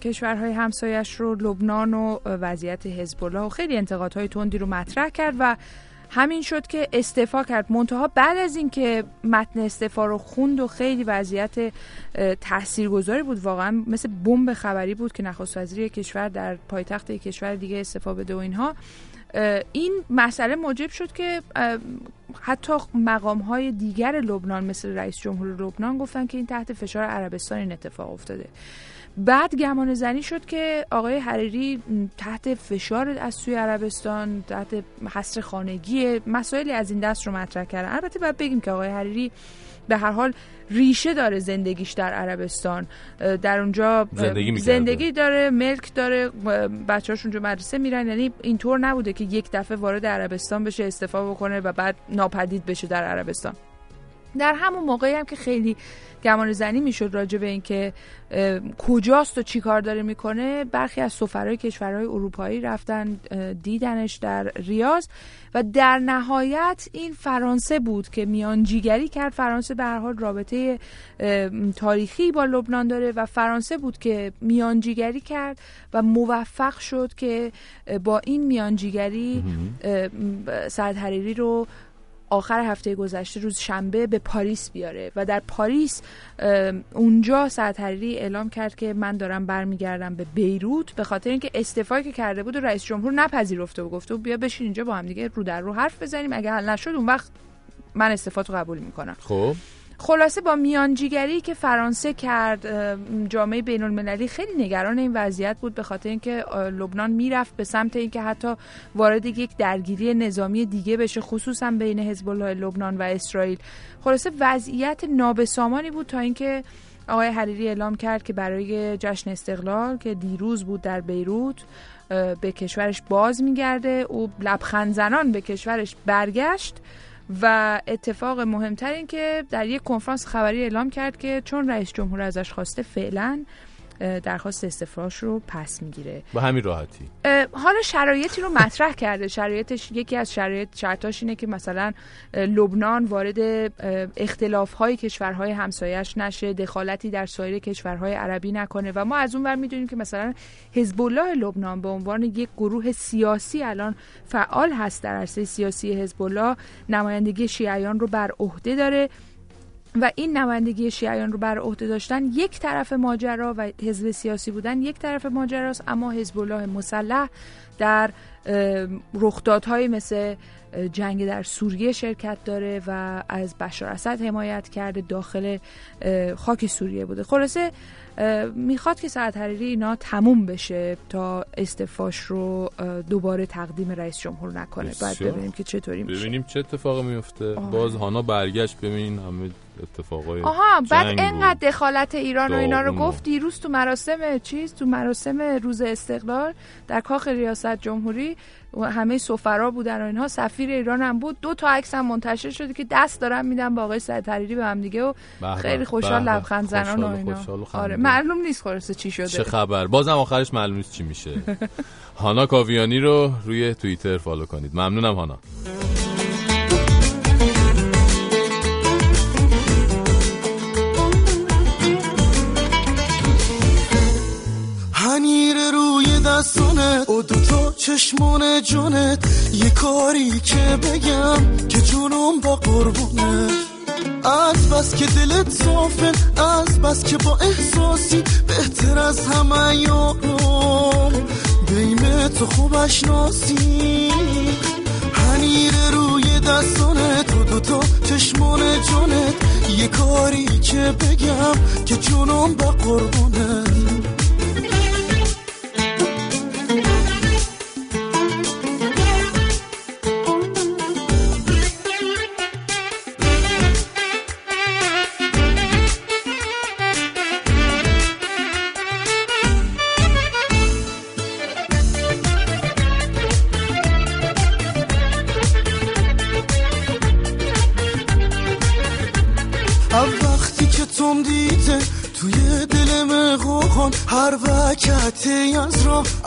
کشورهای همسایش رو لبنان و وضعیت حزب الله و خیلی انتقادهای تندی رو مطرح کرد و همین شد که استعفا کرد. منتها بعد از اینکه متن استعفا رو خوند و خیلی وضعیت تاثیرگذاری بود واقعا مثل بمب خبری بود که نخست وزیر کشور در پایتخت کشور دیگه استعفا بده و اینها. این مسئله موجب شد که حتی مقام های دیگر لبنان مثل رئیس جمهور لبنان گفتن که این تحت فشار عربستان این اتفاق افتاده. بعد گمان زنی شد که آقای حریری تحت فشار از سوی عربستان تحت حصر خانگی مسائلی از این دست رو مطرح کردن. البته باید بگیم که آقای حریری به هر حال ریشه داره زندگیش در عربستان. در اونجا زندگی. زندگی داره ملک داره بچه‌هاش اونجا مدرسه میرن. یعنی اینطور نبوده که یک دفعه وارد عربستان بشه استعفا بکنه و بعد ناپدید بشه در عربستان. در همون موقعی هم که خیلی گمان زنی می‌شد راجع به اینکه کجاست و چی کار داره می‌کنه. برخی از سفرهای کشورهای اروپایی رفتن دیدنش در ریاض و در نهایت این فرانسه بود که میانجیگری کرد. فرانسه به هر حال رابطه تاریخی با لبنان داره و فرانسه بود که میانجیگری کرد و موفق شد که با این میانجیگری سعد حریری رو آخر هفته گذشته روز شنبه به پاریس بیاره و در پاریس اونجا سعد حریری اعلام کرد که من دارم برمیگردم به بیروت به خاطر اینکه استعفایی که کرده بود و رئیس جمهور نپذیرفته و گفته بود بیا بشین اینجا با هم دیگه رو در رو حرف بزنیم اگه حل نشد اون وقت من استعفاتو قبول می‌کنم. خب. خلاصه با میانجیگری که فرانسه کرد جامعه بین المللی خیلی نگران این وضعیت بود به خاطر اینکه لبنان می‌رفت به سمت اینکه حتی وارد یک درگیری نظامی دیگه بشه خصوصا بین حزب الله لبنان و اسرائیل. خلاصه وضعیت نابسامانی بود تا اینکه آقای حریری اعلام کرد که برای جشن استقلال که دیروز بود در بیروت به کشورش باز میگرده. او لبخند زنان به کشورش برگشت. و اتفاق مهمتر این که در یک کنفرانس خبری اعلام کرد که چون رئیس جمهور ازش خواسته فعلا درخواست استعفاش رو پس می‌گیره. با همین راحتی. حالا شرایطی رو مطرح کرده. شرایطش یکی از شرایط شرطاش اینه که مثلا لبنان وارد اختلاف های کشورهای همسایش نشه دخالتی در سایر کشورهای عربی نکنه. و ما از اون ور می‌دونیم که مثلا حزب الله لبنان به عنوان یک گروه سیاسی الان فعال هست در عرصه سیاسی حزب الله نمایندگی شیعیان رو بر عهده داره. و این نمایندگی شیعیان رو بر عهده داشتن یک طرف ماجرا و حزب سیاسی بودن یک طرف ماجراست اما حزب الله مسلح در اه، رخدادهایی مثل جنگ در سوریه شرکت داره و از بشار اسد حمایت کرده داخل خاک سوریه بوده. خلاصه می‌خواد که سعد حریری اینا تموم بشه تا استفاش رو دوباره تقدیم رئیس جمهور نکنه. بسیار. ببینیم که چطوری میشه. ببینیم چه اتفاقی میفته آره. باز هانا برگشت. ببین همه اتفاقای آها بعد انقدر دخالت ایران و اینا رو گفت دیروز تو مراسم چیز تو مراسم روز استقلال در کاخ ریاست جمهوری همه سفرا بودن و اینها سفیر ایران هم بود. دو تا عکس هم منتشر شده که دست دارن میدن با آقای سعید حریری به هم دیگه و به به، خیلی خوشحال. لبخند زنان و اینا. آره. معلوم نیست خلاصه چی شده. چه خبر؟ بازم آخرش معلوم نیست چی میشه. هانا کاویانی رو روی توییتر فالو کنید. ممنونم هانا. روی دستانت و دوتا چشمان جانت یه کاری که بگم که جونم با قربونه. از بس که دلت صافه از بس که با احساسی بهتر از همه یارم بیم تو خوب اشناسی هنیر روی دستانت و دوتا چشمان جانت یه کاری که بگم که جونم با قربونه.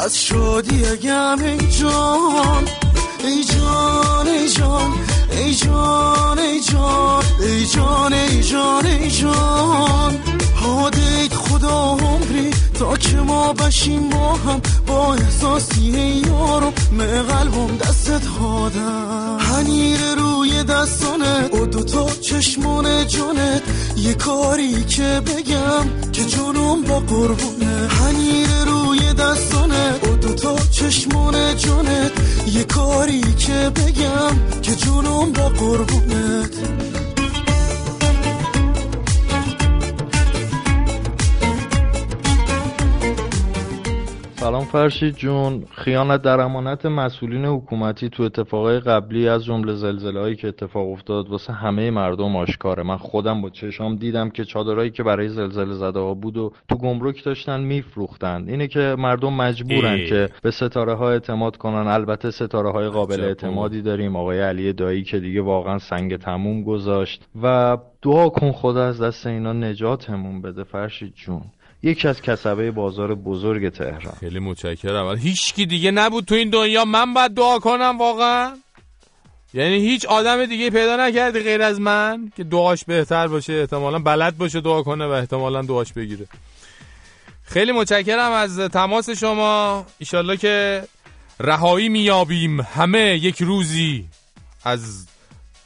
از شادی اگم ای جان ای جان ای جان ای جان ای جان ای جان ای جان ای جان. خدا عمری تا که ما بشیم با هم با احساسی ای یارو من قلبم دستت هادم هنیر روی دستانه و دوتا چشمان جانت یه کاری که بگم که جونم با قربونه. دوتا چشمان جانت یه کاری که بگم که جونم با قربونت. سلام فرشید جون. خیانت در امانت مسئولین حکومتی تو اتفاقای قبلی از جمله زلزله هایی که اتفاق افتاد واسه همه مردم آشکاره. من خودم با چشام دیدم که چادرهایی که برای زلزله زده ها بود و تو گمرک داشتن میفروختن. اینه که مردم مجبورن ای. که به ستاره ها اعتماد کنن. البته ستاره های قابل. اعتمادی داریم. آقای علی دایی که دیگه واقعا سنگ تموم گذاشت. و دعا کن خدا از دست اینا نجاتمون بده فرشید جون. یکی از کسبه بازار بزرگ تهران. خیلی متشکرم. هیچ کی دیگه نبود تو این دنیا. من باید دعا کنم واقعا. یعنی هیچ آدم دیگه پیدا نکردی غیر از من که دعاش بهتر باشه احتمالا بلد باشه دعا کنه و احتمالا دعاش بگیره. خیلی متشکرم از تماس شما. ایشالله که رهایی میابیم همه یک روزی از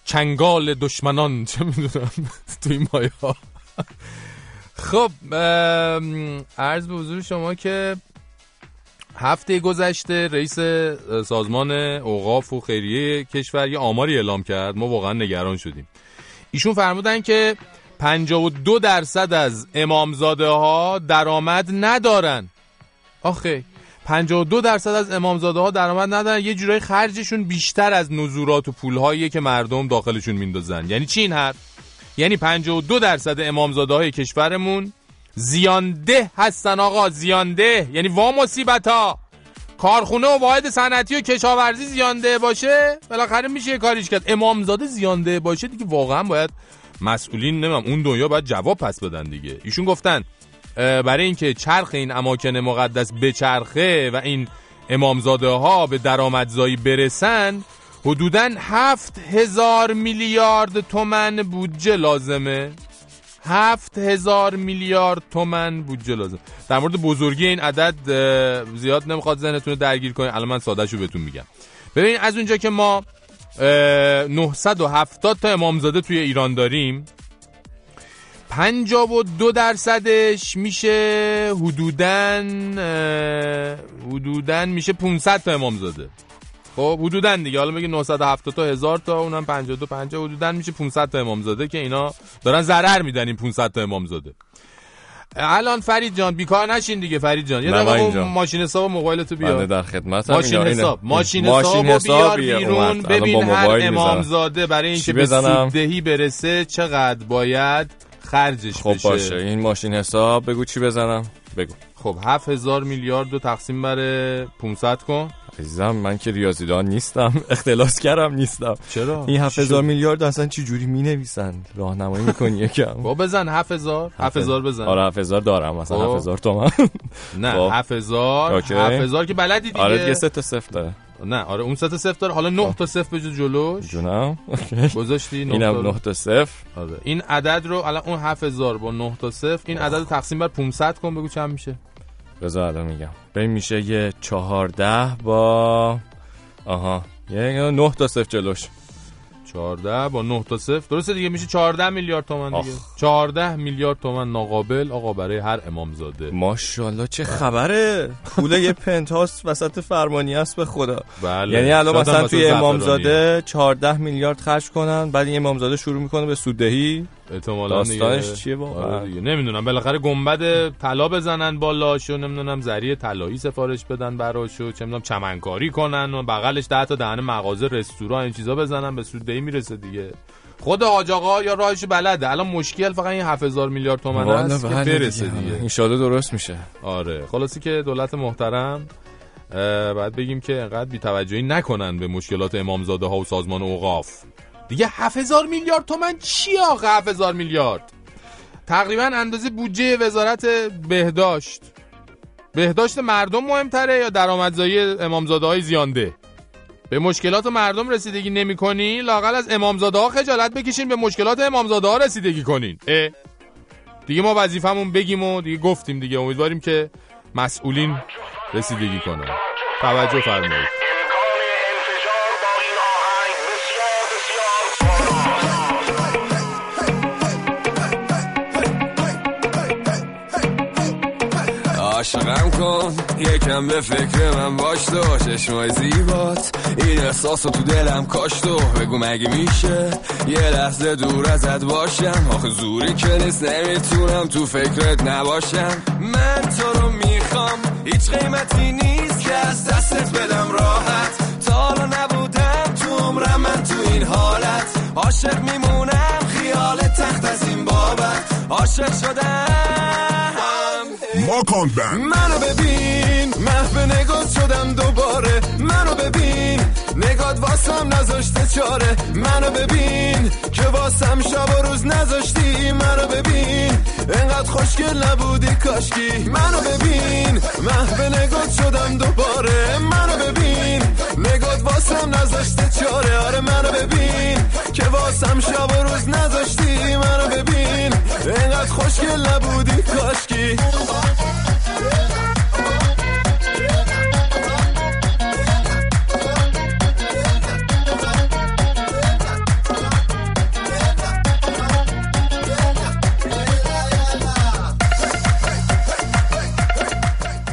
چنگال دشمنان. چه می‌دونم. تو این مایه ها خب عرض به حضور شما که هفته گذشته رئیس سازمان اوقاف و خیریه کشور یه آماری اعلام کرد. ما واقعا نگران شدیم. ایشون فرمودن که 52 درصد از امامزاده ها درآمد ندارن. آخه 52 درصد از امامزاده ها درآمد ندارن. یه جورایی خرجشون بیشتر از نزورات و پولهایی که مردم داخلشون میندازن. یعنی چی این حرف؟ یعنی 52 درصد امامزاده های کشورمون زیانده هستن آقا زیانده. یعنی وا مصیبت ها کارخونه و واحد صنعتی و کشاورزی زیانده باشه؟ بالاخره میشه کاریش کرد. امامزاده زیانده باشه دیگه واقعا باید مسئولین نمیم اون دنیا باید جواب پس بدن دیگه. ایشون گفتن برای اینکه چرخ این اماکن مقدس بچرخه و این امامزاده ها به درآمدزایی برسن حدوداً هفت هزار میلیارد تومن بودجه لازمه. هفت هزار میلیارد تومن بودجه لازم در مورد بزرگی این عدد زیاد نمی‌خواد ذهنتون رو درگیر کنید الان من سادهشو بهتون میگم. ببین از اونجا که ما اه، 970 تا امامزاده توی ایران داریم 52 درصدش میشه حدودن حدودن میشه 500 تا امامزاده. خب حدودن دیگه. حالا میگه 970 تا 1000 تا اونم 52 50 حدودن میشه 500 تا امامزاده که اینا دارن ضرر میدن این 500 تا امامزاده. الان فرید جان بیکار نشین دیگه فرید جان. یه دقیقه. ماشین حساب و موبایلتو بنده بیار در خدمتم. ماشین اینا- اینا- حساب. ماشین ماشین حساب بیار بیرون ببین هر موبایل. امامزاده برای اینکه به؟ سوددهی برسه چقدر باید خرجش خب بشه؟ باشه. این ماشین حساب. بگو چی بزنم. بگو. خب 7000 میلیارد رو تقسیم بر 500 کن. عزیزم من که ریاضیدان نیستم اختلاس کردم نیستم. چرا؟ این چی 7000 شد؟ میلیارد اصلا چی جوری می نویسن راهنمایی می‌کنی یکم. با بزن 7000 7000 بزن. آره 7000 دارم مثلا. خب. 7000 تومن. نه خب. 7000 اوکی. 7000 که بلدی دیگه. آره دیگه سه تا صفر داره. نه آره اون سه تا صفر داره. حالا 9 تا صفر بجز جلوش. جونم. گذاشتی نه اینم 9 تا صفر. آره. این عدد رو الان اون 7000 با 9 تا صفر این عدد رو تقسیم بر 500 کن بگو چند میشه. بذار الان میگم. ببین میشه یه 14 با آها. یه 9 تا صفر جلوش. 14 با 9 تا صفر. درسته دیگه میشه 14 میلیارد تومن دیگه. 14 میلیارد تومن ناقابل آقا برای هر امامزاده. ماشاءالله چه خبره. پول یه پنتهاست وسط فرمانی است به خدا. بله. یعنی الان مثلا توی. امامزاده 14 میلیارد خرج کنن بعد این امامزاده شروع می‌کنه به سوددهی. احتمالاً داستانش. چیه واقعا؟ آره. نمی‌دونم. بالاخره گنبد طلا بزنن بالاشو نمی‌دونم زری طلایی سفارش بدن براشو چه می‌دونم چمنکاری کنن و بغلش ده تا دهن مغازه رستوران این چیزا بزنن. به سوددهی می‌رسه دیگه. خود حاج آقا یا راهش بلده. الان مشکل فقط این 7000 میلیارد تومن است که برسه دیگه. انشالله درست میشه. آره. خلاصی که دولت محترم باید بگیم که انقدر بی‌توجهی نکنن به مشکلات امامزاده ها و سازمان اوقاف. دیگه 7000 میلیارد تومن چی آقا 7000 میلیارد؟ تقریبا اندازه بودجه وزارت بهداشت. بهداشت مردم مهمتره یا درآمدزایی امامزاده های زیانده؟ به مشکلات مردم رسیدگی نمی کنی لاقل از امامزاده ها خجالت بکشین به مشکلات امامزاده ها رسیدگی کنین. اه. دیگه ما وظیفمون بگیم و دیگه گفتیم دیگه امیدواریم که مسئولین رسیدگی کنن. توجه فرمایید. عاشقم کن. یکم به فکر من باش تو چشمای زیبات. این احساس تو دلم کاش تو بگو مگه میشه؟ یه لحظه دور ازت باشم. آخه زوری که نیست نمی‌تونم تو فکرت نباشم. من تو رو می‌خوام. هیچ قیمتی نیست که از دستت بدم راحت. تا حالا نبودم تو عمرم من تو این حالت. عاشق میمونم خیال تخت از این بابت. عاشق شدم. ماکان بند. منو ببین محو نگات شدم دوباره. منو ببین نگات واسم نذاشته چاره. منو ببین که واسم شب و روز نذاشتی. منو ببین انقدر خوشگل نبودی کاشکی. منو ببین محو نگات شدم دوباره. منو ببین نگات واسم نذاشته چاره. آره منو ببین که واسم شب و روز نذاشتی. منو ببین انقدر خوشگل نبودی کاشکی.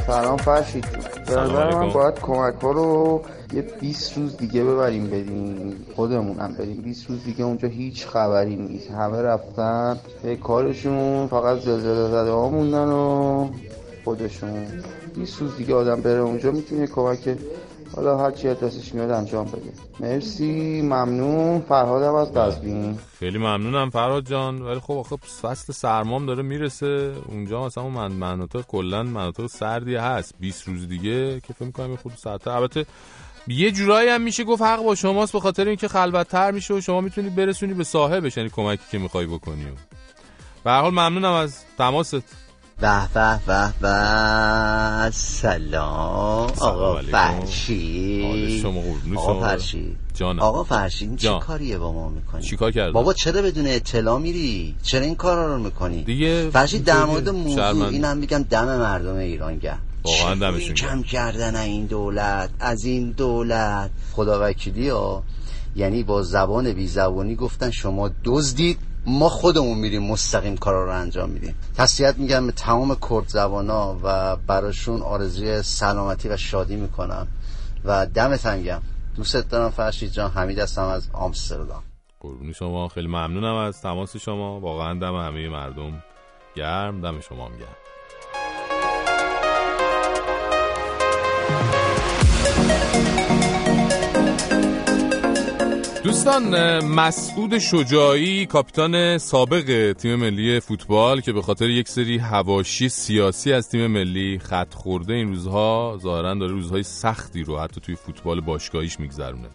سلام فرشید. به نظر من باید کمک ها رو یه 20 روز دیگه ببریم بدیم خودمونم بریم. 20 روز دیگه اونجا هیچ خبری نیست. همه رفتن. به کارشون فقط زلزله زده ها موندن و خودشون. 20 روز دیگه آدم بره اونجا می‌تونه کمک حالا هر چی دستش میاد انجام بده. مرسی ممنون. فرهادم از قزوین خیلی ممنونم فراد جان. ولی خب آخه فصل سرمام داره می‌رسه. اونجا مثلا من- مناطق کلا مناطق سردی هست. 20 روز دیگه که فکر می‌کنم خود سردتر البته یه جورایی هم میشه گفت حق با شماست به خاطر اینکه خلوتتر میشه و شما می‌تونید برسونی به صاحبش یعنی کمکی که می‌خوای بکنی. به هر حال ممنونم از تماست. به به به به سلام آقا علیکم. حال فرشی شما قربون آقا شما. فرشی جانم. آقا فرشی این چه جان. کاریه با ما می‌کنی چیکار کردم؟ بابا چرا بدون اطلاع میری چرا این کارا رو می‌کنی دیگه فرشی در مورد. موضوع. اینم میگم دم مردم ایران گرم واقعا دمشون. کم کردن این دولت از این دولت خدا وکیلی ها یعنی با زبان بی زبانی گفتن شما دزدید ما خودمون میریم مستقیم کارا رو انجام میدیم. تسلیت میگم به تمام کرد زبانا و براشون آرزوی سلامتی و شادی می‌کنم. و دمت گم دوستت دارم فرشید جان. حمید هستم از آمستردام. قربون شما. خیلی ممنونم از تماس شما. واقعا دم همه مردم گرم. دم شما هم گرم. دوستان مسعود شجاعی کاپیتان سابق تیم ملی فوتبال که به خاطر یک سری هواشی سیاسی از تیم ملی خط خورده این روزها ظاهرا داره روزهای سختی رو حتی توی فوتبال باشگاهیش میگذرونه.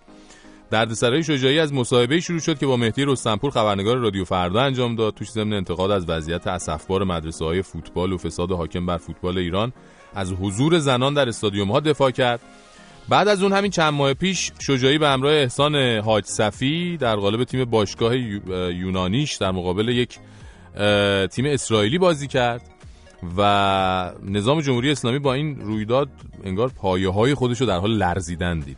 دردسرای شجاعی از مصاحبه شروع شد که با مهدی رستنپور خبرنگار رادیو فردا انجام داد. توش ضمن انتقاد از وضعیت اسفبار مدرسه های فوتبال و فساد حاکم بر فوتبال ایران از حضور زنان در استادیوم ها دفاع کرد. بعد از اون همین چند ماه پیش شجاعی به همراه احسان حاج صفی در قالب تیم باشگاه یو- یونانیش در مقابل یک تیم اسرائیلی بازی کرد و نظام جمهوری اسلامی با این رویداد انگار پایه های خودش رو در حال لرزیدن دید.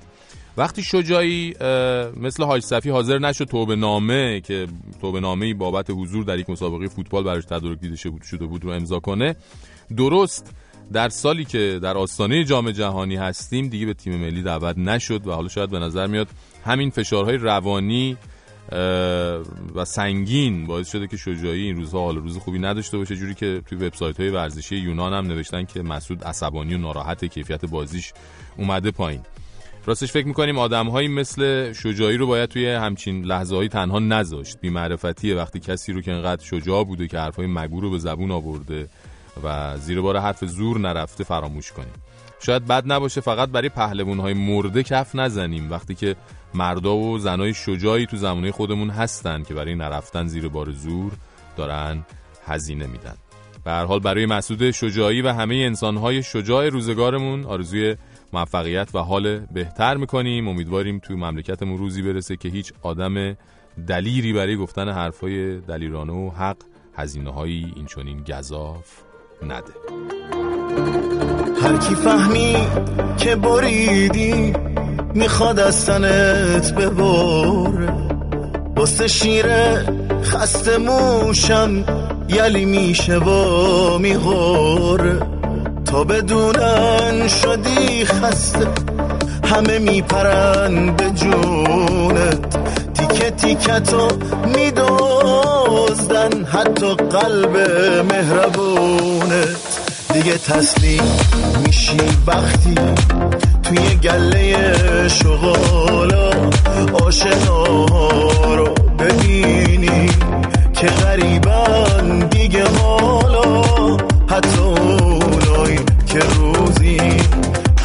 وقتی شجاعی مثل حاج صفی حاضر نشد توبه نامه که توبه نامه بابت حضور در یک مسابقه فوتبال براش تدارک دیده شده بود رو امضا کنه درست در سالی که در آستانه جام جهانی هستیم دیگه به تیم ملی دعوت نشد و حالا شاید به نظر میاد همین فشارهای روانی و سنگین باعث شده که شجاعی این روزها حال روز خوبی نداشته باشه. جوری که توی وبسایت های ورزشی یونان هم نوشتن که مسعود عصبانی و ناراحت کیفیت بازیش اومده پایین. راستش فکر می‌کنیم آدم مثل شجاعی رو باید توی همچین لحظه هایی تنها نذاشت. بیمعرفتیه. وقتی کسی رو که انقدر شجاع بوده که حرفای مگو رو به زبون آورده و زیر بار حرف زور نرفته فراموش کنیم. شاید بد نباشه فقط برای پهلوان های مرده کف نزنیم. وقتی که مردا و زنای شجاعی تو زمانه خودمون هستن که برای نرفتن زیر بار زور دارن هزینه میدن. به هر حال برای مسعود شجاعی و همه انسانهای شجاع روزگارمون آرزوی موفقیت و حال بهتر می‌کنیم. امیدواریم تو مملکتمون روزی برسه که هیچ آدم دلیری برای گفتن حرفای دلیرانه و حق هزینه هایی این چنین گذاف نده. هر کی فهمی که بریدی می‌خواد از تنت ببره. واسه شیره خسته موشم یلی میشه و تا بدونن شدی خسته همه میپرن به جونت. تیکه تیکتو میدوزدن حتی قلب مهربونت. دیگه تسلیم میشی وقتی توی گله شغالا آشناها رو ببینی که غریبن دیگه حالا حتی اونایی که روزی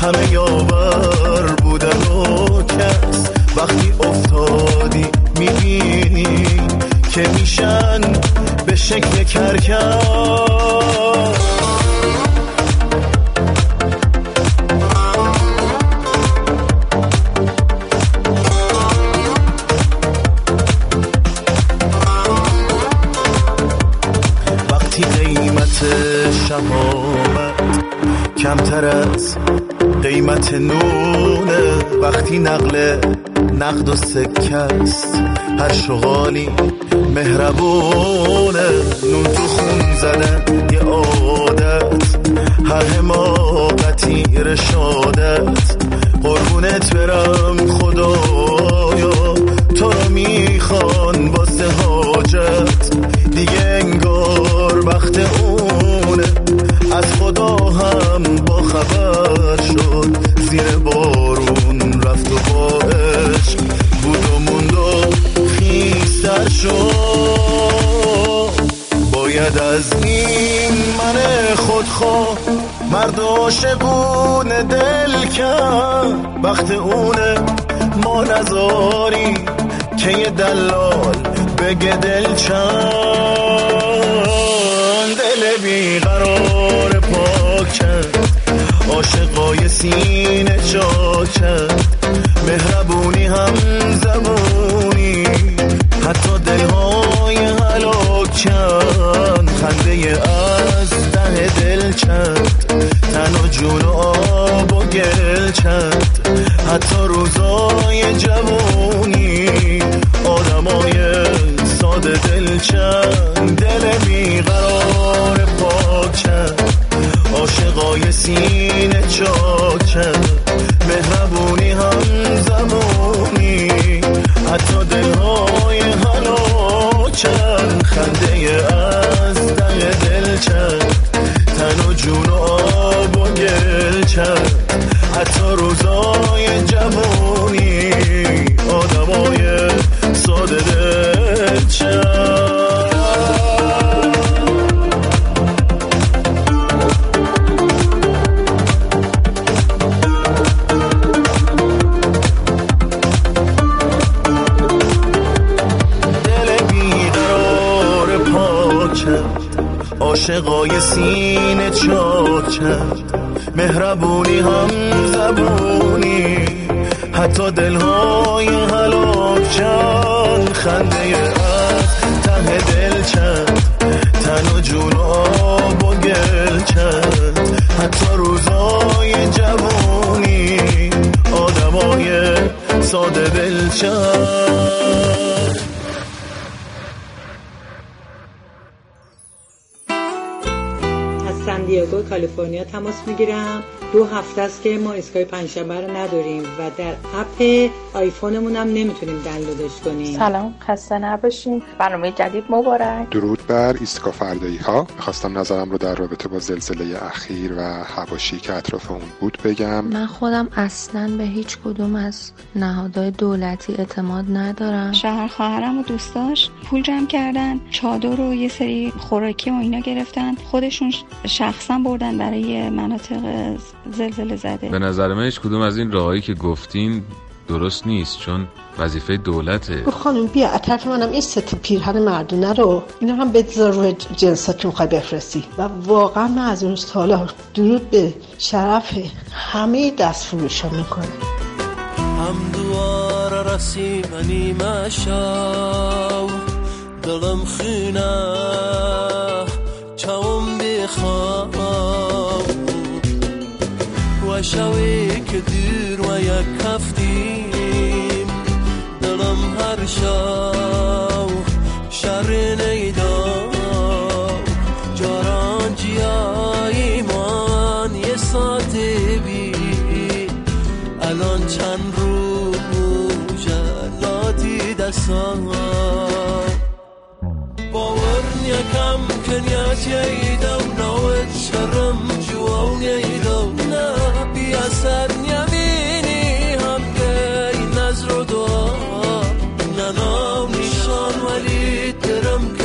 همه یاور بودن و کس وقتی افتادی می‌بینی. که میشن به شکل کرکس وقتی قیمت شهامت کمتر از قیمت نونه وقتی نقل نقد و سکه است. هر شغالی مهربونه نون تو خون زدن یه عادت. هر حماقتی رشادت قربون پیشت برم خدایا تو رو می‌خوان واسه حاجت. دیگه انگار وقت اونه. از خدا هم با خبر شد زیر بارون. شد باید از این من خودخواه مرد عاشقون دل کرد. وقت اونه ما نزاری که یه دلال بگه دل چند. دل بیقرار پاک کرد عاشقای سینه تماس می‌گیرم. دو هفته است که ما اسکای پنجشنبه رو نداریم و در اپ آیفونمون هم نمی‌تونیم دانلودش کنیم. سلام خسته نباشین. برنامه جدید مبارک. درود بر ایستگاه فردایی ها می‌خواستم نظرم رو در رابطه با زلزله اخیر و هواشی که اطراف اون بود بگم. من خودم اصلا به هیچ کدوم از نهادهای دولتی اعتماد ندارم. شوهر خواهرم و دوستاش پول جمع کردن چادر و یه سری خوراکی و اینا گرفتن. خودشون شخصا بردن برای مناطق زلزله زده. به نظر من هیچ کدوم از این راهایی که گفتین درست نیست چون وظیفه دولته. خانم بیا اطراف منم این ست پیرهن مردونه رو اینا هم بذار روی جنسات می‌خوای بفرستی. و واقعا من از اون سالا درود به شرف همه دست فروشا می‌کنه هم دوار رسی منی مشاو. دڵم خوێنە چاوم بێخام وە شەوێککە دوورواە کەفتیم دڵم هەرشە شەڕێنەیدام یکم کنیات ییدم نوت شرم جوان ییدم نه بی اثر نیمینی هم گی نظر و دعا ننام نیشان ولی درم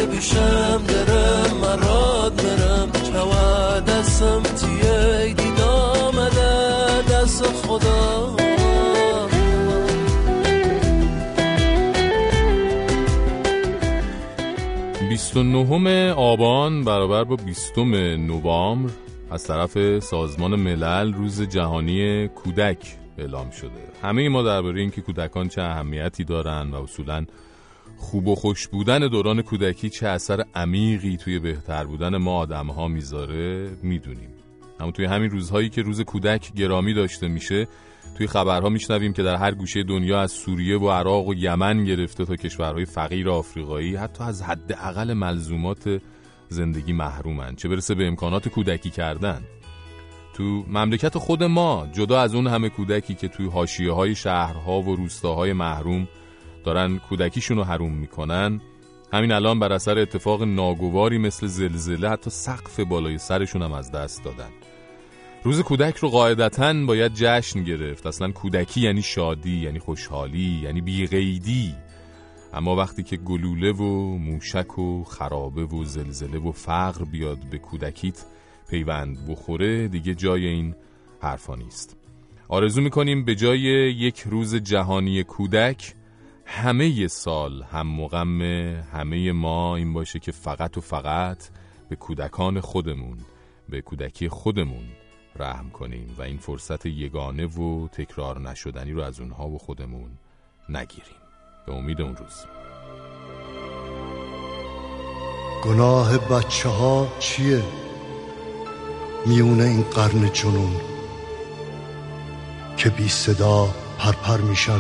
29 آبان برابر با 20 نوامبر از طرف سازمان ملل روز جهانی کودک اعلام شده. همه ما درباره اینکه کودکان چه اهمیتی دارن و اصولا خوب و خوش بودن دوران کودکی چه اثر عمیقی توی بهتر بودن ما آدم ها می‌ذاره می‌دونیم. اما توی همین روزهایی که روز کودک گرامی داشته میشه توی خبرها میشنویم که در هر گوشه دنیا از سوریه و عراق و یمن گرفته تا کشورهای فقیر آفریقایی حتی از حداقل ملزومات زندگی محرومن. چه برسه به امکانات کودکی کردن. تو مملکت خود ما جدا از اون همه کودکی که توی حاشیه های شهرها و روستاهای محروم دارن کودکیشون رو حروم می‌کنن همین الان بر اثر اتفاق ناگواری مثل زلزله حتی سقف بالای سرشون هم از دست دادن. روز کودک رو قاعدتا باید جشن گرفت. اصلا کودکی یعنی شادی یعنی خوشحالی یعنی بیقیدی. اما وقتی که گلوله و موشک و خرابه و زلزله و فقر بیاد به کودکیت پیوند بخوره دیگه جای این حرفا نیست. آرزو می‌کنیم به جای یک روز جهانی کودک همه سال هم مقم همه ما این باشه که فقط و فقط به کودکان خودمون به کودکی خودمون رحم کنیم و این فرصت یگانه و تکرار نشدنی رو از اونها و خودمون نگیریم. به امید اون روز. گناه بچه ها چیه؟ میونه این قرن جنون که بی صدا پرپر میشن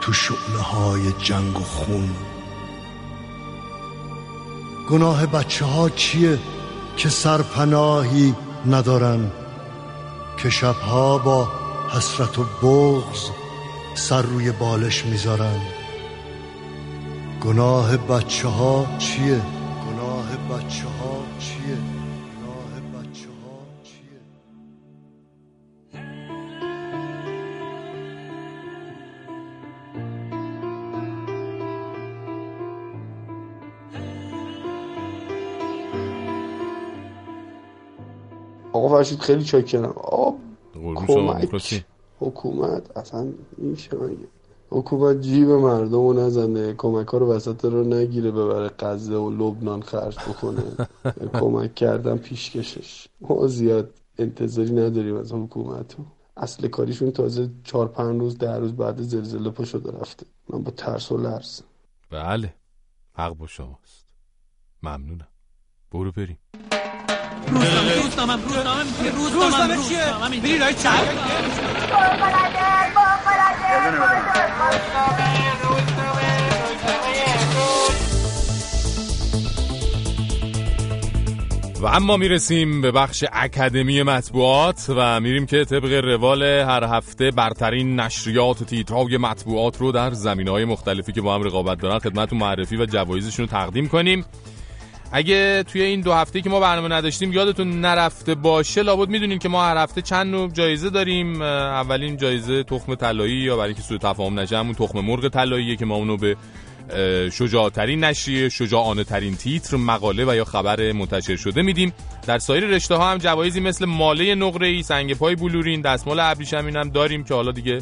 تو شعله های جنگ و خون. گناه بچه ها چیه که سرپناهی ندارن؟ که شبها با حسرت و بغز سر روی بالش می‌ذارن گناه بچه ها چیه؟ گناه بچه ها فرشید خیلی چاکرم. آب کمک. حکومت اصلا میشه مگه؟ حکومت جیب مردم رو نزنه کمک ها رو وسط رو نگیره ببره غزه و لبنان خرج بکنه. کمک کردن پیشکشش. ما زیاد انتظاری نداریم از حکومت رو. اصل کاریشون تازه چهار پنج روز ده روز بعد زلزله پا شده رفته. من با ترس و لرز. بله حق با شماست. ممنونم. برو بریم. روزنامه روزنامه روزنامه روزنامه چیه؟ بری لای چپ؟ و اما می‌رسیم به بخش اکادمی مطبوعات و میریم که طبق روال هر هفته برترین نشریات و تیترهای مطبوعات رو در زمین های مختلفی که با هم رقابت دارن خدمتتون معرفی و جوایزشون رو تقدیم کنیم. اگه توی این دو هفته که ما برنامه نداشتیم یادتون نرفته باشه لابد می‌دونین که ما هر هفته چند نوع جایزه داریم. اولین جایزه تخم طلایی یا برای اینکه سوء تفاهم نشه همون تخم مرغ طلاییه که ما اونو به شجاعترین نشریه شجاعانه ترین تیتر مقاله و یا خبر منتشر شده میدیم. در سایر رشته ها هم جوایزی مثل ماله نقره ای سنگ پای بلورین دستمال ابریشمین هم داریم که حالا دیگه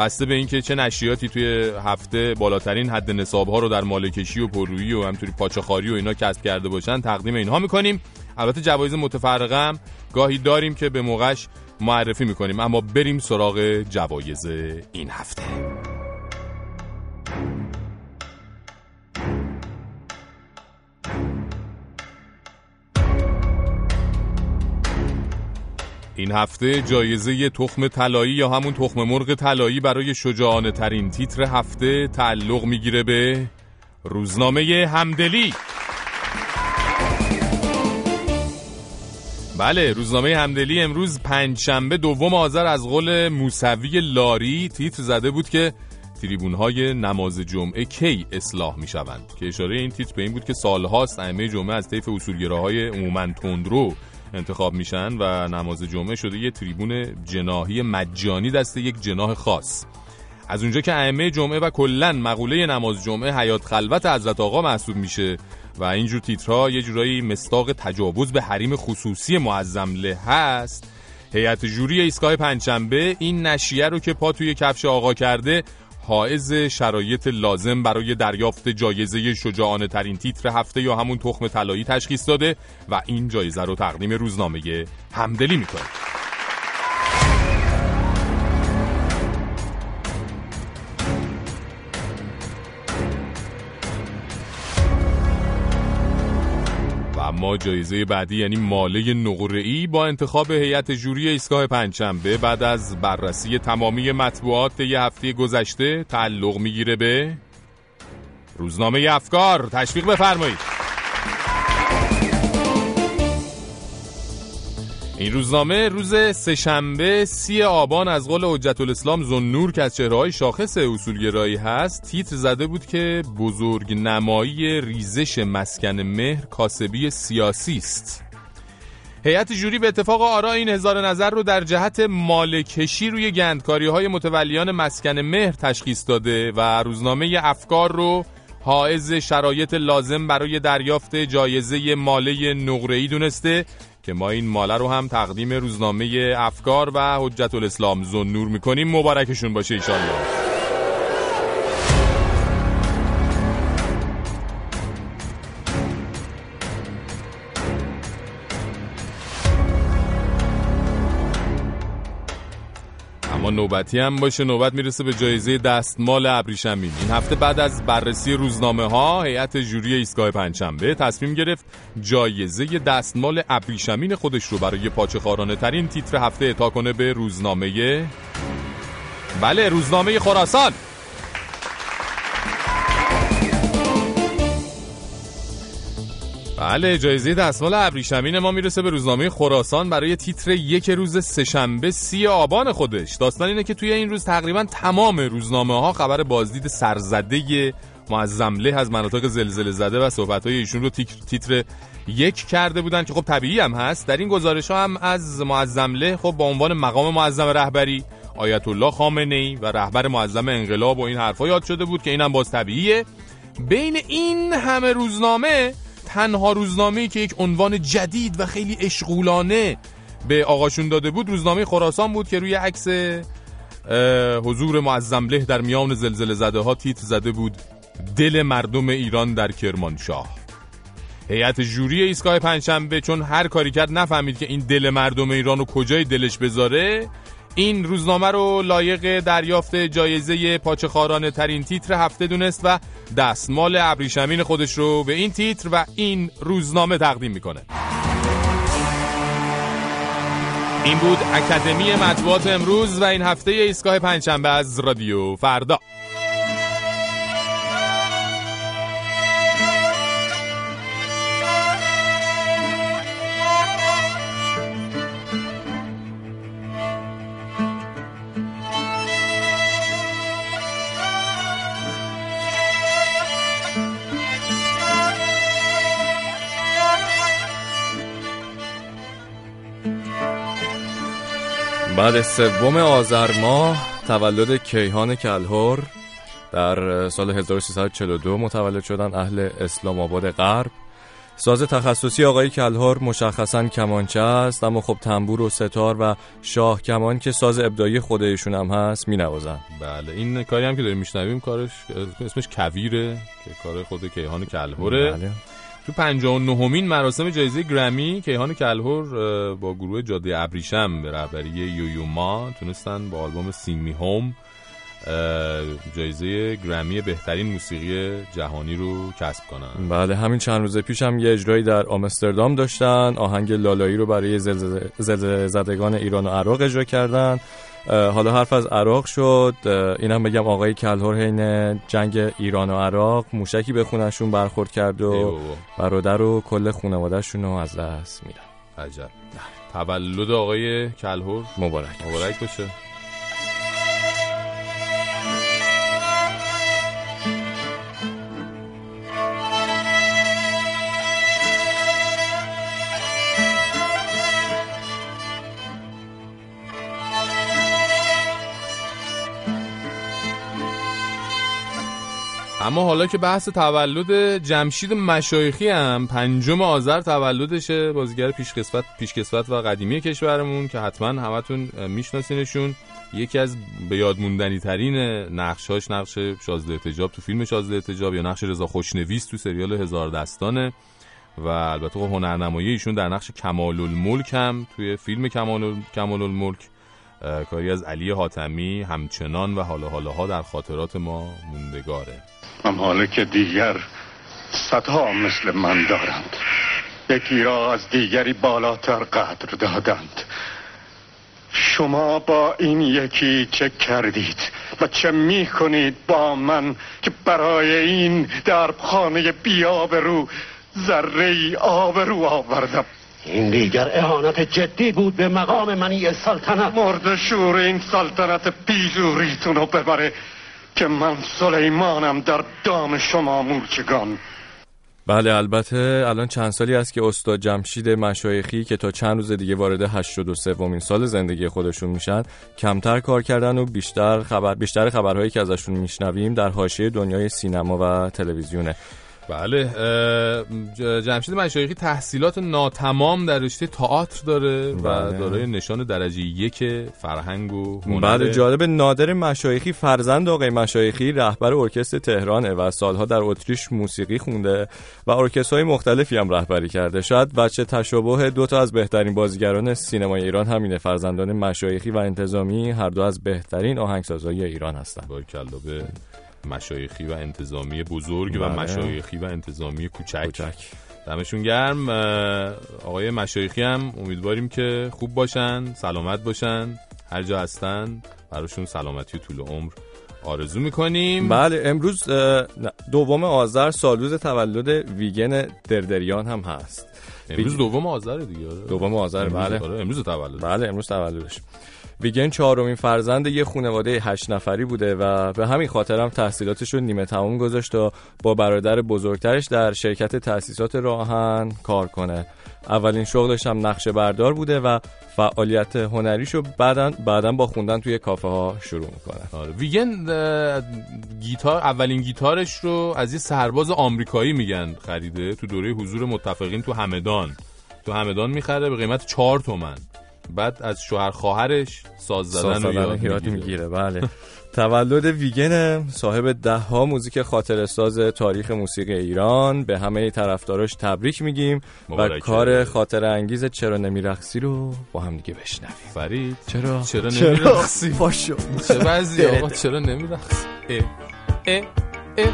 بسته به اینکه چه نشریاتی توی هفته بالاترین حد نصاب ها رو در مالکشی و پررویی و همطوری پاچخاری و اینا کسب کرده باشن تقدیم اینها می‌کنیم. البته جوایز متفرقه هم گاهی داریم که به موقعش معرفی می‌کنیم اما بریم سراغ جوایز این هفته. این هفته جایزه تخم طلایی یا همون تخم مرغ طلایی برای شجاعانه ترین تیتر هفته تعلق می‌گیره به روزنامه همدلی. بله روزنامه همدلی امروز پنجشنبه دوم آذر از قول موسوی لاری تیتر زده بود که تریبون های نماز جمعه کی اصلاح می شوند که اشاره این تیتر به این بود که سالهاست ائمه جمعه از طیف اصولگراهای عموما تندرو انتخاب میشن و نماز جمعه شده یه تریبون جناهی مجانی دست یک جناح خاص. از اونجا که ائمه جمعه و کلا مقوله نماز جمعه حیات خلوت حضرت آقا محسوب میشه و اینجور تیترها یه جورایی مستاق تجاوز به حریم خصوصی معظم له هست. هیئت جوری ایستگاه پنجشنبه این نشیه رو که پا توی کفش آقا کرده حائز شرایط لازم برای دریافت جایزه شجاعانه ترین تیتر هفته یا همون تخم طلایی تشخیص داده و این جایزه رو تقدیم روزنامه همدلی می‌کنه. اما جایزه بعدی یعنی ماله نقره‌ای با انتخاب هیئت جوری ایستگاه پنجشنبه بعد از بررسی تمامی مطبوعات یه هفته گذشته تعلق می‌گیره به روزنامه افکار. تشویق بفرمایید. این روزنامه روز سهشنبه سی آبان از قول حجت الاسلام زنور که از چهرههای شاخص اصولگرایی هست تیتر زده بود که بزرگ نمایی ریزش مسکن مهر کاسبی سیاسی است. هیئت جوری به اتفاق آرا این هزار نظر رو در جهت مالکشی روی گندکاری های متولیان مسکن مهر تشخیص داده و روزنامه افکار رو حائز شرایط لازم برای دریافت جایزه ماله نقره‌ای دونسته که ما این ماله رو هم تقدیم روزنامه افکار و حجت الاسلام زنور می‌کنیم. مبارکشون باشه ایشالله. نوبتی هم باشه نوبت می‌رسه به جایزه دستمال ابریشمین. این هفته بعد از بررسی روزنامه ها هیئت جوری ایستگاه پنجشنبه تصمیم گرفت جایزه دستمال ابریشمین خودش رو برای پاچه ترین تیتر هفته اعطا کنه به روزنامه بله روزنامه خراسان. بله جایزه دستمال ابریشمین ما می‌رسه به روزنامه خراسان. برای تیتر یک روز سهشنبه سی آبان خودش. داستان اینه که توی این روز تقریبا تمام روزنامه ها خبر بازدید سرزده معظمله از مناطق زلزله زده و صحبت های ایشون رو تیتر یک کرده بودن که خب طبیعی هم هست. در این گزارش ها هم از معظمله خب با عنوان مقام معظم رهبری آیت الله خامنه ای و رهبر معظم انقلاب و این حرفا یاد شده بود که اینم باز طبیعیه. بین این همه روزنامه تنها روزنامه‌ای که یک عنوان جدید و خیلی اشغولانه به آقاشون داده بود روزنامه خراسان بود که روی عکس حضور معظم له در میان زلزله زده ها تیتر زده بود دل مردم ایران در کرمانشاه. هیئت جوری ایستگاه پنجشنبه چون هر کاری کرد نفهمید که این دل مردم ایران رو کجای دلش بذاره. این روزنامه رو لایق دریافت جایزه پاچخارانه ترین تیتر هفته دونست و دستمال ابریشمین خودش رو به این تیتر و این روزنامه تقدیم می‌کنه. این بود اکادمی مطبوعات امروز و این هفته ایستگاه پنجشنبه از رادیو فردا. بعد سوم آذر ماه تولد کیهان کلهور در سال 1342 متولد شدن اهل اسلام آباد غرب ساز تخصصی آقای کلهور مشخصا کمانچه است اما خب تنبور و ستار و شاه کمان که ساز ابداعی خودشون هم هست می نوازن. بله این کاری هم که داریم میشنویم کارش اسمش کویره که کار خود کیهان کلهوره بله. تو 59 مراسم جایزه گرمی کیهان کلهور با گروه جاده ابریشم به رهبری یویوما تونستن با آلبوم سینگ هوم جایزه گرمی بهترین موسیقی جهانی رو کسب کنن. بله همین چند روز پیش هم یه اجرایی در آمستردام داشتن آهنگ لالایی رو برای زلزله زدگان ایران و عراق اجرا کردن. حالا حرف از عراق شد. اینم بگم آقای کلهور حین جنگ ایران و عراق موشکی به خونشون برخورد کرد و برادر و کل خانوادهشون رو از دست میدن. عجب. تولد آقای کلهور مبارک. مبارک باشه. اما حالا که بحث تولد جمشید مشایخی هم پنجم آذر تولدشه بازیگر پیشکسوت پیشکسوت و قدیمی کشورمون که حتما همتون میشناسینشون. یکی از به یاد موندنی ترین نقشاش نقش شازده تجاب تو فیلم شازده تجاب یا نقش رضا خوشنویس تو سریال هزار دستانه و البته خب هنرنمایی ایشون در نقش کمال الملک هم توی فیلم کمال, کمال الملک کاری از علی حاتمی همچنان و حالا حالاها در خاطرات ما موندگاره. ممالک دیگر صدها مثل من دارند. یکی را از دیگری بالاتر قدر دادند. شما با این یکی چه کردید و چه می کنید با من که برای این دربخانه بیاب رو ذره ای آب رو آوردم؟ این دیگر اهانت جدی بود به مقام منی سلطنت. مرد شور این سلطنت بیزوریتون رو ببره. که من سلیمانم در دام شما مورچگان. بله البته الان چند سالی است که استاد جمشید مشایخی که تا چند روز دیگه وارد 83 ومین سال زندگی خودشون میشن کمتر کار کردن و بیشتر خبر بیشتر خبرهایی که ازشون میشنویم در حاشیه دنیای سینما و تلویزیونه. بله جمشید مشایخی تحصیلات ناتمام در رشته تئاتر داره و بله. دارای نشان درجه یک فرهنگ و هنر بله جالب نادر مشایخی فرزند آقای مشایخی رهبر ارکستر تهرانه و سالها در اتریش موسیقی خونده و ارکسترهای مختلفی هم رهبری کرده شاید بچه تشابه دو تا از بهترین بازیگران سینمای ایران همینه فرزندان مشایخی و انتظامی هر دو از بهترین آهنگسازهای ایران هستند باریکلا به مشایخی و انتظامی بزرگ و بله. مشایخی و انتظامی کوچک. دمشون گرم. آقای مشایخی هم امیدواریم که خوب باشن سلامت باشن. هر جا هستن براشون سلامتی و طول عمر آرزو می‌کنیم. بله امروز دوم آذر سالروز تولد ویگن دردریان هم هست. امروز دوم آذر دیگه. آره. دوم آذر بله. آره، امروز تولد بله امروز تولدش. ویگن چهارمین فرزند یه خانواده هشت نفری بوده و به همین خاطر هم تحصیلاتش رو نیمه تمام گذاشت و با برادر بزرگترش در شرکت تأسیسات راهن کار کنه. اولین شغلش هم نقشه بردار بوده و فعالیت هنریشو بعدا بعدا با خوندن توی کافه ها شروع می‌کنه. آره. ویگن گیتار اولین گیتارش رو از یه سرباز آمریکایی میگن خریده تو دوره حضور متفقین تو همدان. تو همدان می‌خره به قیمت چهار تومن. بعد از شوهر خواهرش ساز زدن می‌گیره. بله. تولد ویگن صاحب ده ها موزیک خاطر ساز تاریخ موسیقی ایران. به همه طرفداراش تبریک میگیم و. کار خاطر انگیز چرا نمیرقصی رو با هم دیگه بشنویم. فرید چرا؟ چرا؟ نمیرقصی؟ پاشو چه بعضی. آقا؟ چرا نمیرقصی؟ اه اه اه.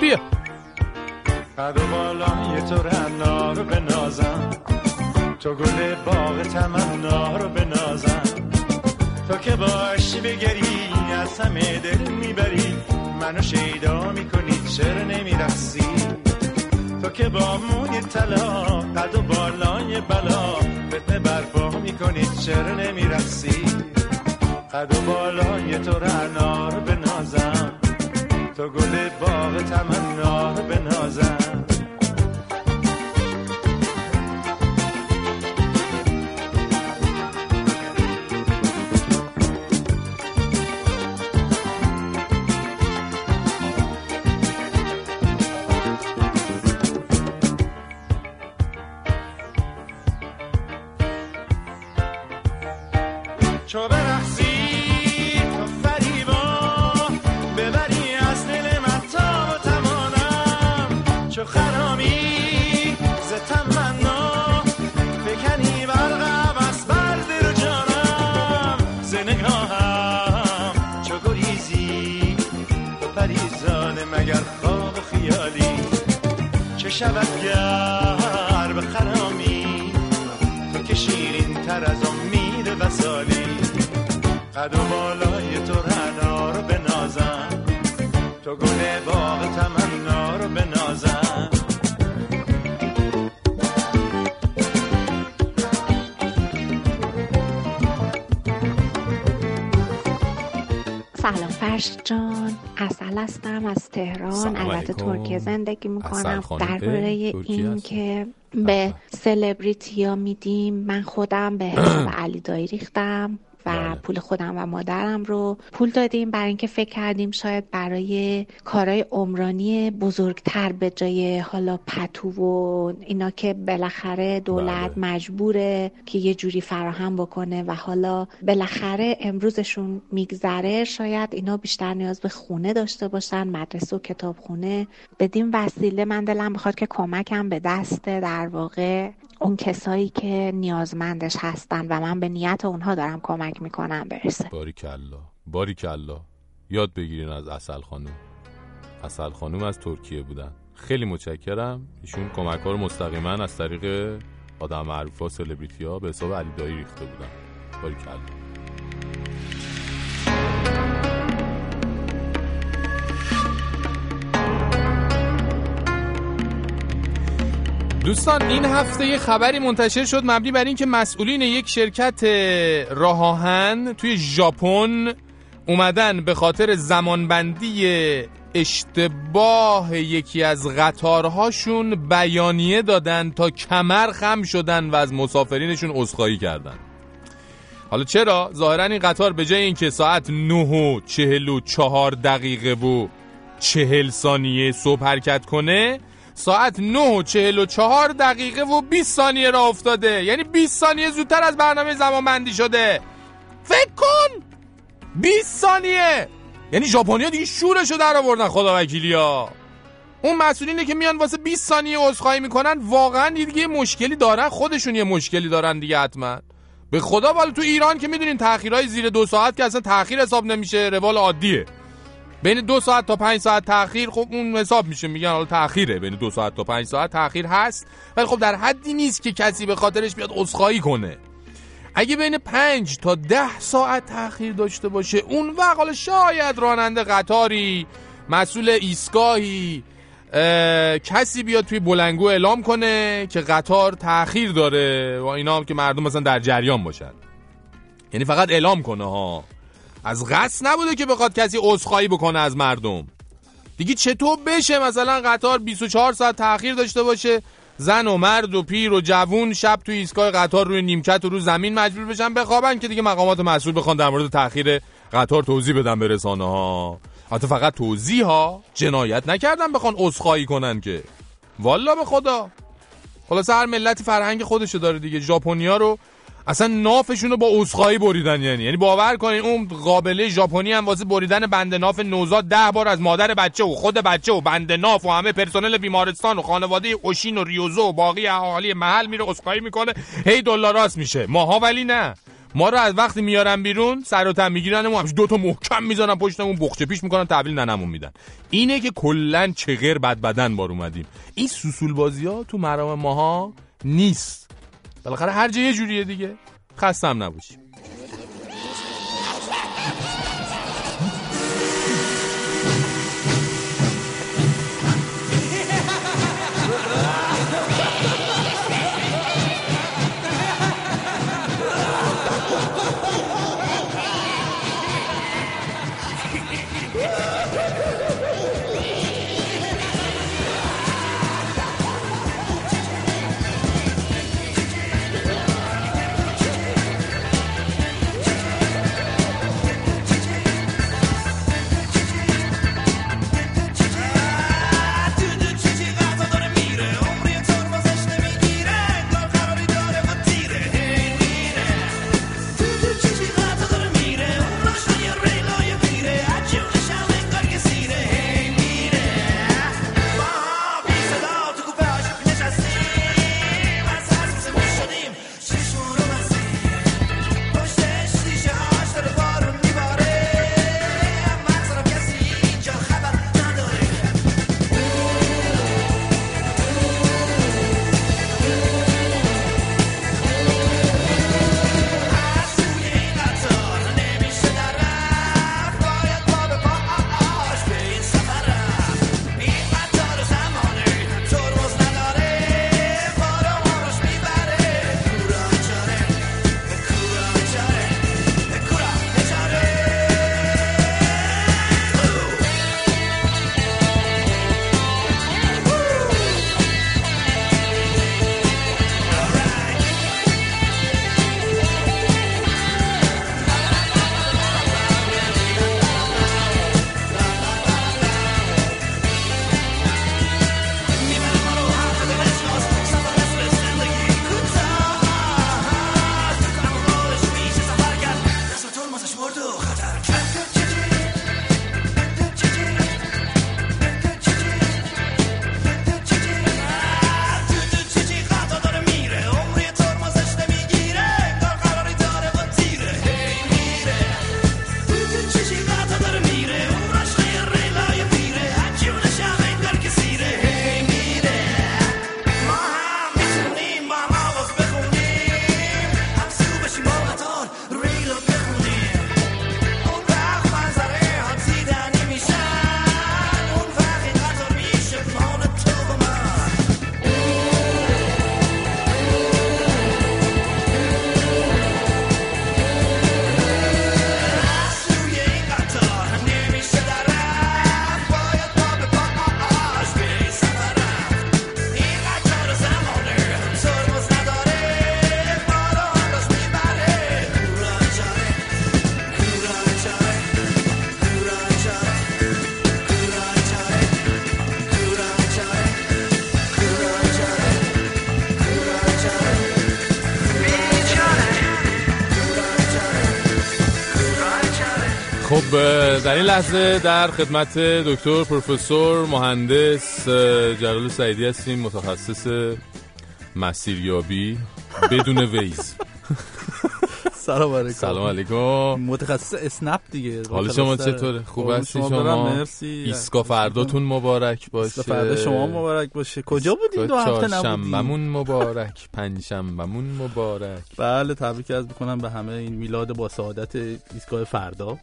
بیا. قد و بالای تو رنا رو بنازم. تو گل باغ تمنا رو بنازم. تو که باشی بگری از همه دل می‌بری. منو شیدا می‌کنی چرا نمیرقصی؟ تو که با موی طلا قد و بالای بلا فتنه برپا می‌کنی چرا نمیرقصی؟ قد و بالای تو رنا رو بنازم. تو گل باغ تمنا رو بنازم. چو برقصی تو فریبا ببری از دل من تا توانم چو خرامی ز تمنا بکنی برقم از بر دل و جانم. ز نگاهم چو گریزی تو پریزان مگر خواب خیالی. چه شود گر به خرامی تو که شیرین تر از قد و بالای تو رنا رو بنازم تو گل باغ تمنا رو بنازم سلام فرش جان اصل هستم از تهران البته. ترکیه زندگی می‌کنم. درباره اه، ترکیه این. که به سلبریتی ها میدیم من خودم به حساب علی دایی ریختم و پول خودم و مادرم رو پول دادیم. برای اینکه فکر کردیم شاید برای کارهای عمرانی بزرگتر به جای حالا پتو و اینا که بالاخره دولت مجبوره که یه جوری فراهم بکنه و حالا بالاخره امروزشون میگذره شاید اینا بیشتر نیاز به خونه داشته باشن مدرسه و کتابخونه. بدین وسیله من دلم می‌خواد که کمکم به دست در واقع اون کسایی که نیازمندش هستن و من به نیت اونها دارم کمک می‌کنم. برسه. باریکلا باریکلا. یاد بگیرین از اصل خانوم اصل خانوم از ترکیه بودن. خیلی متشکرم. ایشون کمک ها رو مستقیما از طریق آدم معروف ها سلبریتی ها به حساب علی دایی ریخته بودن. باریکلا. دوستان این هفته یه خبری منتشر شد مبنی بر اینکه مسئولین یک شرکت راه آهن توی ژاپن اومدن به خاطر زمانبندی اشتباه یکی از قطارهاشون بیانیه دادن تا کمر خم شدن و از مسافرینشون عذرخواهی کردن حالا چرا؟ ظاهرا این قطار به جای اینکه ساعت 9 و 44 دقیقه و 40 ثانیه صبح حرکت کنه ساعت 9 و 44 دقیقه و 20 ثانیه را افتاده. یعنی 20 ثانیه زودتر از برنامه زمان بندی شده. فکر کن! 20 ثانیه! یعنی ژاپنیا دیگه شورشو در آوردن خدا وکیلیا. اون مسئولینه که میان واسه 20 ثانیه عذرخواهی می‌کنن واقعا دیگه یه مشکلی دارن. خودشون یه مشکلی دارن دیگه حتما. به خدا والا تو ایران که می‌دونین تاخیرای زیر دو ساعت که اصلا تاخیر حساب نمیشه روال عادیه. بین دو ساعت تا پنج ساعت تاخیر خب اون حساب میشه میگن حالا تاخیره. بین دو ساعت تا پنج ساعت تاخیر هست. ولی خب در حدی نیست که کسی به خاطرش بیاد عذرخواهی کنه. اگه بین پنج تا ده ساعت تاخیر داشته باشه اون وقت حالا شاید راننده قطاری مسئول ایستگاهی کسی بیاد توی بلنگو اعلام کنه که قطار تاخیر داره و اینا هم که مردم مثلا در جریان باشن. یعنی فقط اعلام کنه ها. از قصد نبوده که بخواد کسی عذرخواهی بکنه از مردم. دیگه چطور بشه مثلا قطار 24 ساعت تاخیر داشته باشه؟ زن و مرد و پیر و جوون شب توی ایستگاه قطار روی نیمکت و رو زمین مجبور بشن بخوابن که دیگه مقامات مسئول بخوان در مورد تاخیر قطار توضیح بدن به رسانه ها حتی فقط توضیح ها جنایت نکردن بخوان عذرخواهی کنن که. والا به خدا. خلاص هر ملتی فرهنگ خودشو داره دیگه. ژاپنیا رو اصلا نافشون رو با عذرخواهی بریدن یعنی. یعنی باور کنین اون قابله ژاپنی هم واسه بریدن بند ناف نوزاد ده بار از مادر بچه و خود بچه و بند ناف و همه پرسنل بیمارستان و خانواده اوشین و ریوزو و باقی اهالی محل میره عذرخواهی می‌کنه. هی دلار راست میشه. ماها ولی نه. ما رو از وقتی میارن بیرون سر و تن می‌گیرن و دو تا محکم می‌زنن پشتمون بخچه پیش می‌کنن تحویل ننمون میدن. اینه که کلا چغر بد بدن بار اومدیم. این سوسول بازی ها تو مرام ماها نیست. بالاخره هر جا یه جوریه دیگه. خستم نباشیم در این لحظه در خدمت دکتر پروفسور مهندس جلال سعیدی هستیم متخصص مسیریابی بدون Waze. سلام علیکم. سلام علیکم. متخصص اسنپ دیگه. حال شما چطوره؟ خوب قربون هستی شما مرسی. ایستگاه فرداتون مبارک باشه. ایستگاه فردا شما مبارک باشه. کجا بودین؟ دو هفته نبودین. شنبمون مبارک. پنج شنبمون مبارک. بله تبریک عرض می‌کنم به همه این میلاد با سعادت ایستگاه فردا.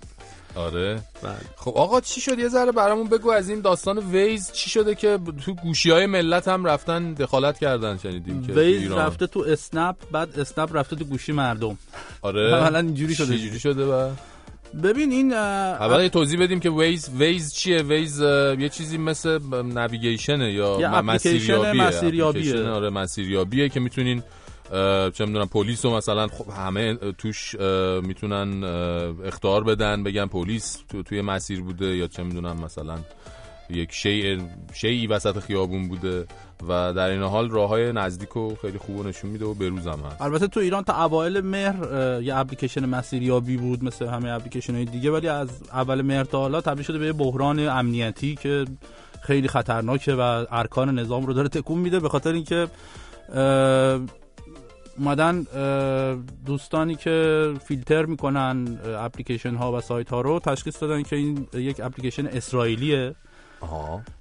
آره. بله. خب آقا چی شد؟ یه ذره برامون بگو از این داستان Waze چی شده که تو گوشی های ملت هم رفتن دخالت کردن شنیدیم که Waze ایران. رفته تو اسنپ بعد اسنپ رفته تو گوشی مردم. آره. عملا اینجوری شده. چجوری شده با ببین این اول توضیح بدیم که Waze Waze چیه؟ Waze یه چیزی مثل navigation ه یا مسیریابیه. مسیریابیه. آره مسیریابیه که می‌تونین چه می‌دونم پلیس رو مثلا خب همه توش می‌تونن اختار بدن بگن پلیس تو توی مسیر بوده یا چه می‌دونم مثلا یک شیء شیعی وسط خیابون بوده و در این حال راه های نزدیک و خیلی خوب نشون میده و بروز هم هست. البته تو ایران تا اوایل مهر یه اپلیکیشن مسیریابی بود مثل همه اپلیکیشن های دیگه ولی از اول مهر تا حالا تبدیل شده به یه بحران امنیتی که خیلی خطرناکه و ارکان نظام رو داره تکون میده به خاطر اینکه اومدن دوستانی که فیلتر می‌کنن اپلیکیشن ها و سایت ها رو تشخیص دادن که این یک اپلیکیشن اسرائیلیه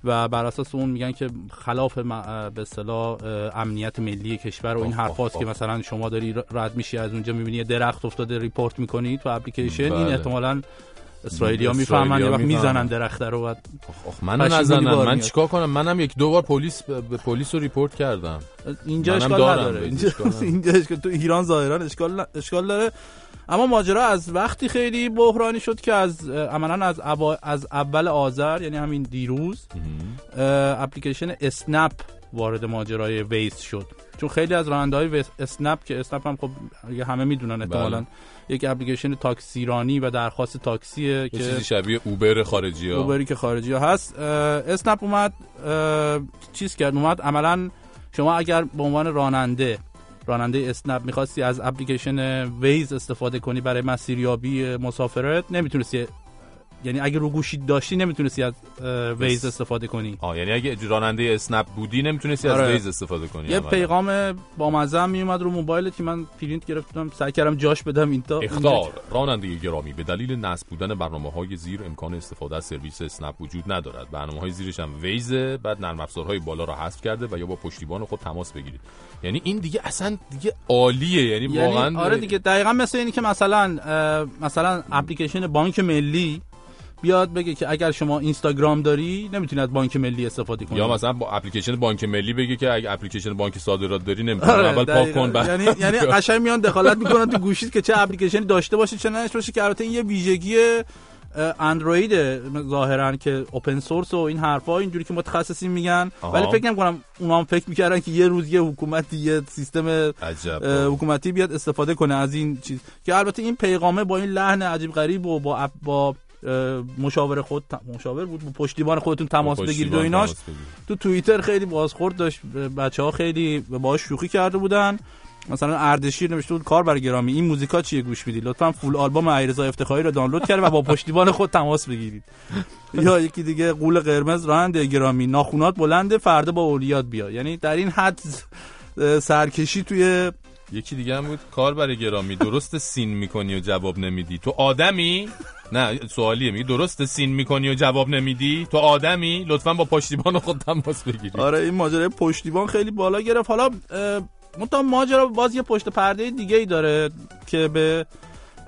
و بر اساس اون میگن که خلاف به اصطلاح امنیت ملی کشور و این حرفاست که. مثلا شما داری رد میشی از اونجا می‌بینی درخت افتاده report می‌کنی تو اپلیکیشن این بله. احتمالا اسرائیلیا اسرائیلیا می‌فهمن یه وقت. می‌زنن درخت رو منو پشیمونی نزنن. بار من. چیکار کنم؟ منم یک دو بار پلیس به پلیس رو report کردم. اینجا اشکال نداره. اینجا. اینجا اشکال تو ایران ظاهرا اشکال ن- اشکال داره. اما ماجرا از وقتی خیلی بحرانی شد که از عملا از از اول آذر یعنی همین دیروز اپلیکیشن اسنپ وارد ماجرای ویز شد. چون خیلی از راننده های اسنپ که اسنپ هم خب همه می‌دونن احتمالاً بله. یک اپلیکیشن تاکسیرانی و درخواست تاکسیه یه که چیزی شبیه اوبر خارجی ها اوبری که خارجی ها هست اسنپ اومد چیز کرد؟ اومد عملا شما اگر به عنوان راننده راننده اسنپ می‌خواستی از application Waze استفاده کنی برای مسیریابی مسافرت نمی‌تونستی یعنی اگه رو گوشی داشتی نمی‌تونستی از Waze استفاده کنی. آه یعنی اگه راننده اسنپ بودی نمی‌تونستی از آره. Waze استفاده کنی یه عملاً. پیغام با مزه میومد رو موبایلت که من پرینت گرفتم. سعی کردم جاش بدم این تا. اخطار. راننده گرامی. به دلیل نصب بودن برنامه های زیر امکان استفاده از سرویس اسنپ وجود ندارد. برنامه های زیرش هم Waze ه بعد نرم افزارهای بالا را حذف کرده و یا با پشتیبان خود تماس بگیرید. یعنی این دیگه اصلا دیگه عالیه. یعنی, یعنی واقعا آره دیگه دقیقا مثل اینی که مثلا مثلا اپلیکیشن بانک ملی بیاد بگه که اگر شما اینستاگرام داری نمی‌تونی از بانک ملی استفاده کنی یا مثلا با اپلیکیشن بانک ملی بگه که اگه اپلیکیشن بانک صادرات داری نمی‌تونی. آره، اول پاک. کن بعد یعنی یعنی قشنگ میان دخالت می‌کنن تو گوشیت که چه اپلیکیشنی داشته باشه چه نداشته باشه که البته این یه ویژگی اندروید ظاهرا که اوپن سورس و این حرفا اینجوری که متخصصین میگن. آها. ولی فکر نمی‌کنم اونا هم فکر می‌کردن که یه روز یه حکومتی یه سیستم حکومتی بیاد استفاده کنه از این چیز. که البته این پیغامه با این لحن عجیب غریب و با با مشاور خود مشاور بود با پشتیبان خودتون تماس بگیرید و ایناش. تو توییتر خیلی بازخورد داشت بچه ها خیلی باهاش شوخی کرده بودن. مثلا اردشیر نوشته بود کار بر گرامی این موزیکا چیه گوش می‌دید لطفا فول آلبوم علیرضا افتخاری رو دانلود کرد و با پشتیبان خود تماس بگیرید. یا یکی دیگه قول قرمز راننده گرامی ناخونات بلنده فردا با اولیات بیا. یعنی در این حد سرکشی توی یکی دیگه هم بود کار برای گرامی. درست سین می‌کنی و جواب نمیدی. تو آدمی؟ نه سوالیه میگه درست سین می‌کنی و جواب نمیدی؟ تو آدمی؟ لطفا با پشتیبان خود تماس بگیری. آره این ماجرای پشتیبان خیلی بالا گرفت. حالا منتها ماجرا باز یه پشت پرده دیگه ای داره که به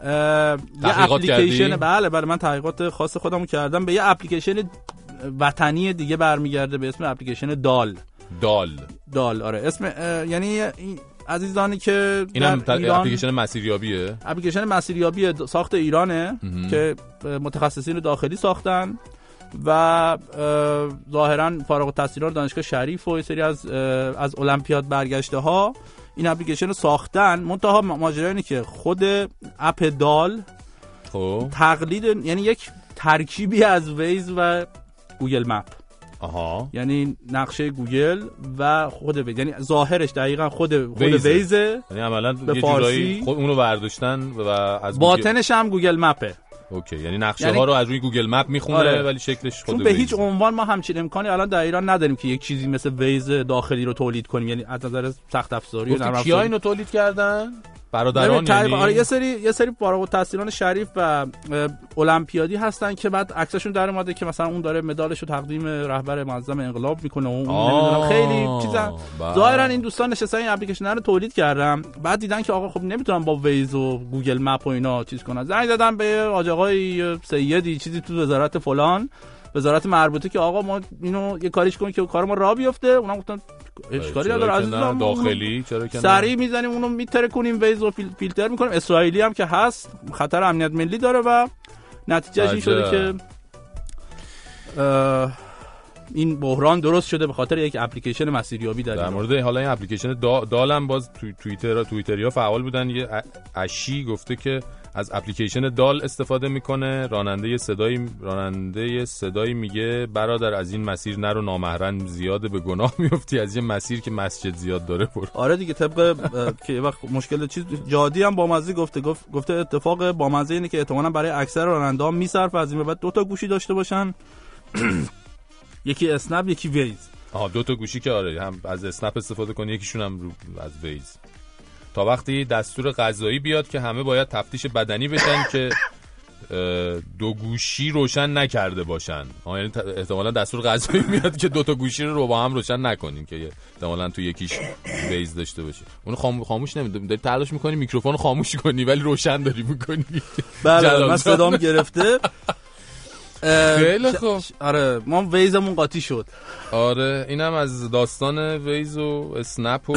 یه اپلیکیشن کردی؟ بله بله من تحقیقات خاص خودمو کردم. به یه اپلیکیشن وطنی دیگه برمیگرده به اسم اپلیکیشن دال. دال. دال آره. اسم یعنی عزیزانی که اینم در ایران اپلیکیشن مسیریابیه. اپلیکیشن مسیریابی ساخت ایرانه مهم. که متخصصین داخلی ساختن و اه، ظاهرا فارغ التحصیلان دانشگاه شریف و سری از از المپیاد برگشته ها این اپلیکیشن رو ساختن. منتها ماجرا اینه که خود اپ دال خب. تقلید یعنی یک ترکیبی از ویز و Google Map. آها یعنی نقشه گوگل و خود Waze یعنی ظاهرش دقیقا خود خود Waze ه. Waze ه یعنی عملا به فارسی. خود اونو برداشتن و از Google- باطنش هم Google Map ه OK یعنی نقشه یعنی- ها رو از روی Google Map می‌خونه آره. ولی شکلش خود چون به. هیچ عنوان ما همچین امکانی الان در ایران نداریم که یک چیزی مثل Waze داخلی رو تولید کنیم یعنی از نظر سخت افزاری و نرم افزاری. اینو تولید کردن برادران یعنی؟ آره یه سری یه سری فارغ التحصیلان شریف و المپیادی هستن که بعد عکسشون در اومده که مثلا اون داره مدالش رو تقدیم رهبر معظم انقلاب می‌کنه و اون خیلی چیزا. بله. ظاهرا این دوستان نشستن این اپلیکیشن رو تولید کردن بعد دیدن که آقا خب نمی‌تونن با Waze و Google Map و اینا چیز کنن. زنگ زدن به آقای سیدی چیزی تو وزارت فلان. وزارت مربوطه که آقا ما اینو یه کاریش کنیم که کار ما راه بیفته اونم گفتن اشکالی چرا نداره عزیزم؟ داخلی چرا که؟ سریع می‌زنیم اونو فیلتره کنیم Waze رو فیلتر می‌کنیم اسرائیلی هم که هست خطر امنیت ملی داره و نتیجهش این شده. که این بحران درست شده به خاطر یک اپلیکیشن مسیریابی در در. مورد حالا این اپلیکیشن دا دالم باز تو توییتر توییتریا فعال بودن یه اشی گفته که از اپلیکیشن دال استفاده می‌کنه. راننده صدایی راننده صدایی میگه برادر از این مسیر نرو نامحرم زیاده به گناه میفتی از یه مسیر که مسجد زیاد داره برو. آره دیگه طبق که وقت مشکل چیز جادی هم بامزه گفته گفت گفته اتفاق بامزه اینه که احتمالاً برای اکثر راننده ها میصرف از این بعد دو تا گوشی داشته باشن. یکی اسنپ یکی Waze. آها دو تا گوشی که آره هم از اسنپ استفاده کنی یکیشون هم رو از Waze. تا وقتی دستور غذایی بیاد که همه باید تفتیش بدنی بشن که دو گوشی روشن نکرده باشن. آه، یعنی احتمالا دستور غذایی میاد که دو تا گوشی رو با هم روشن نکنیم که احتمالا تو یکیش Waze داشته باشه. خام... خاموش نمی‌دونم داری تلاش می‌کنی میکروفون رو خاموش کنی ولی روشن داری می‌کنی. بله من صدام گرفته. خیلی ش- خوب آره ما ویزمون قاطی شد. آره اینم از داستان ویز و اسنپ و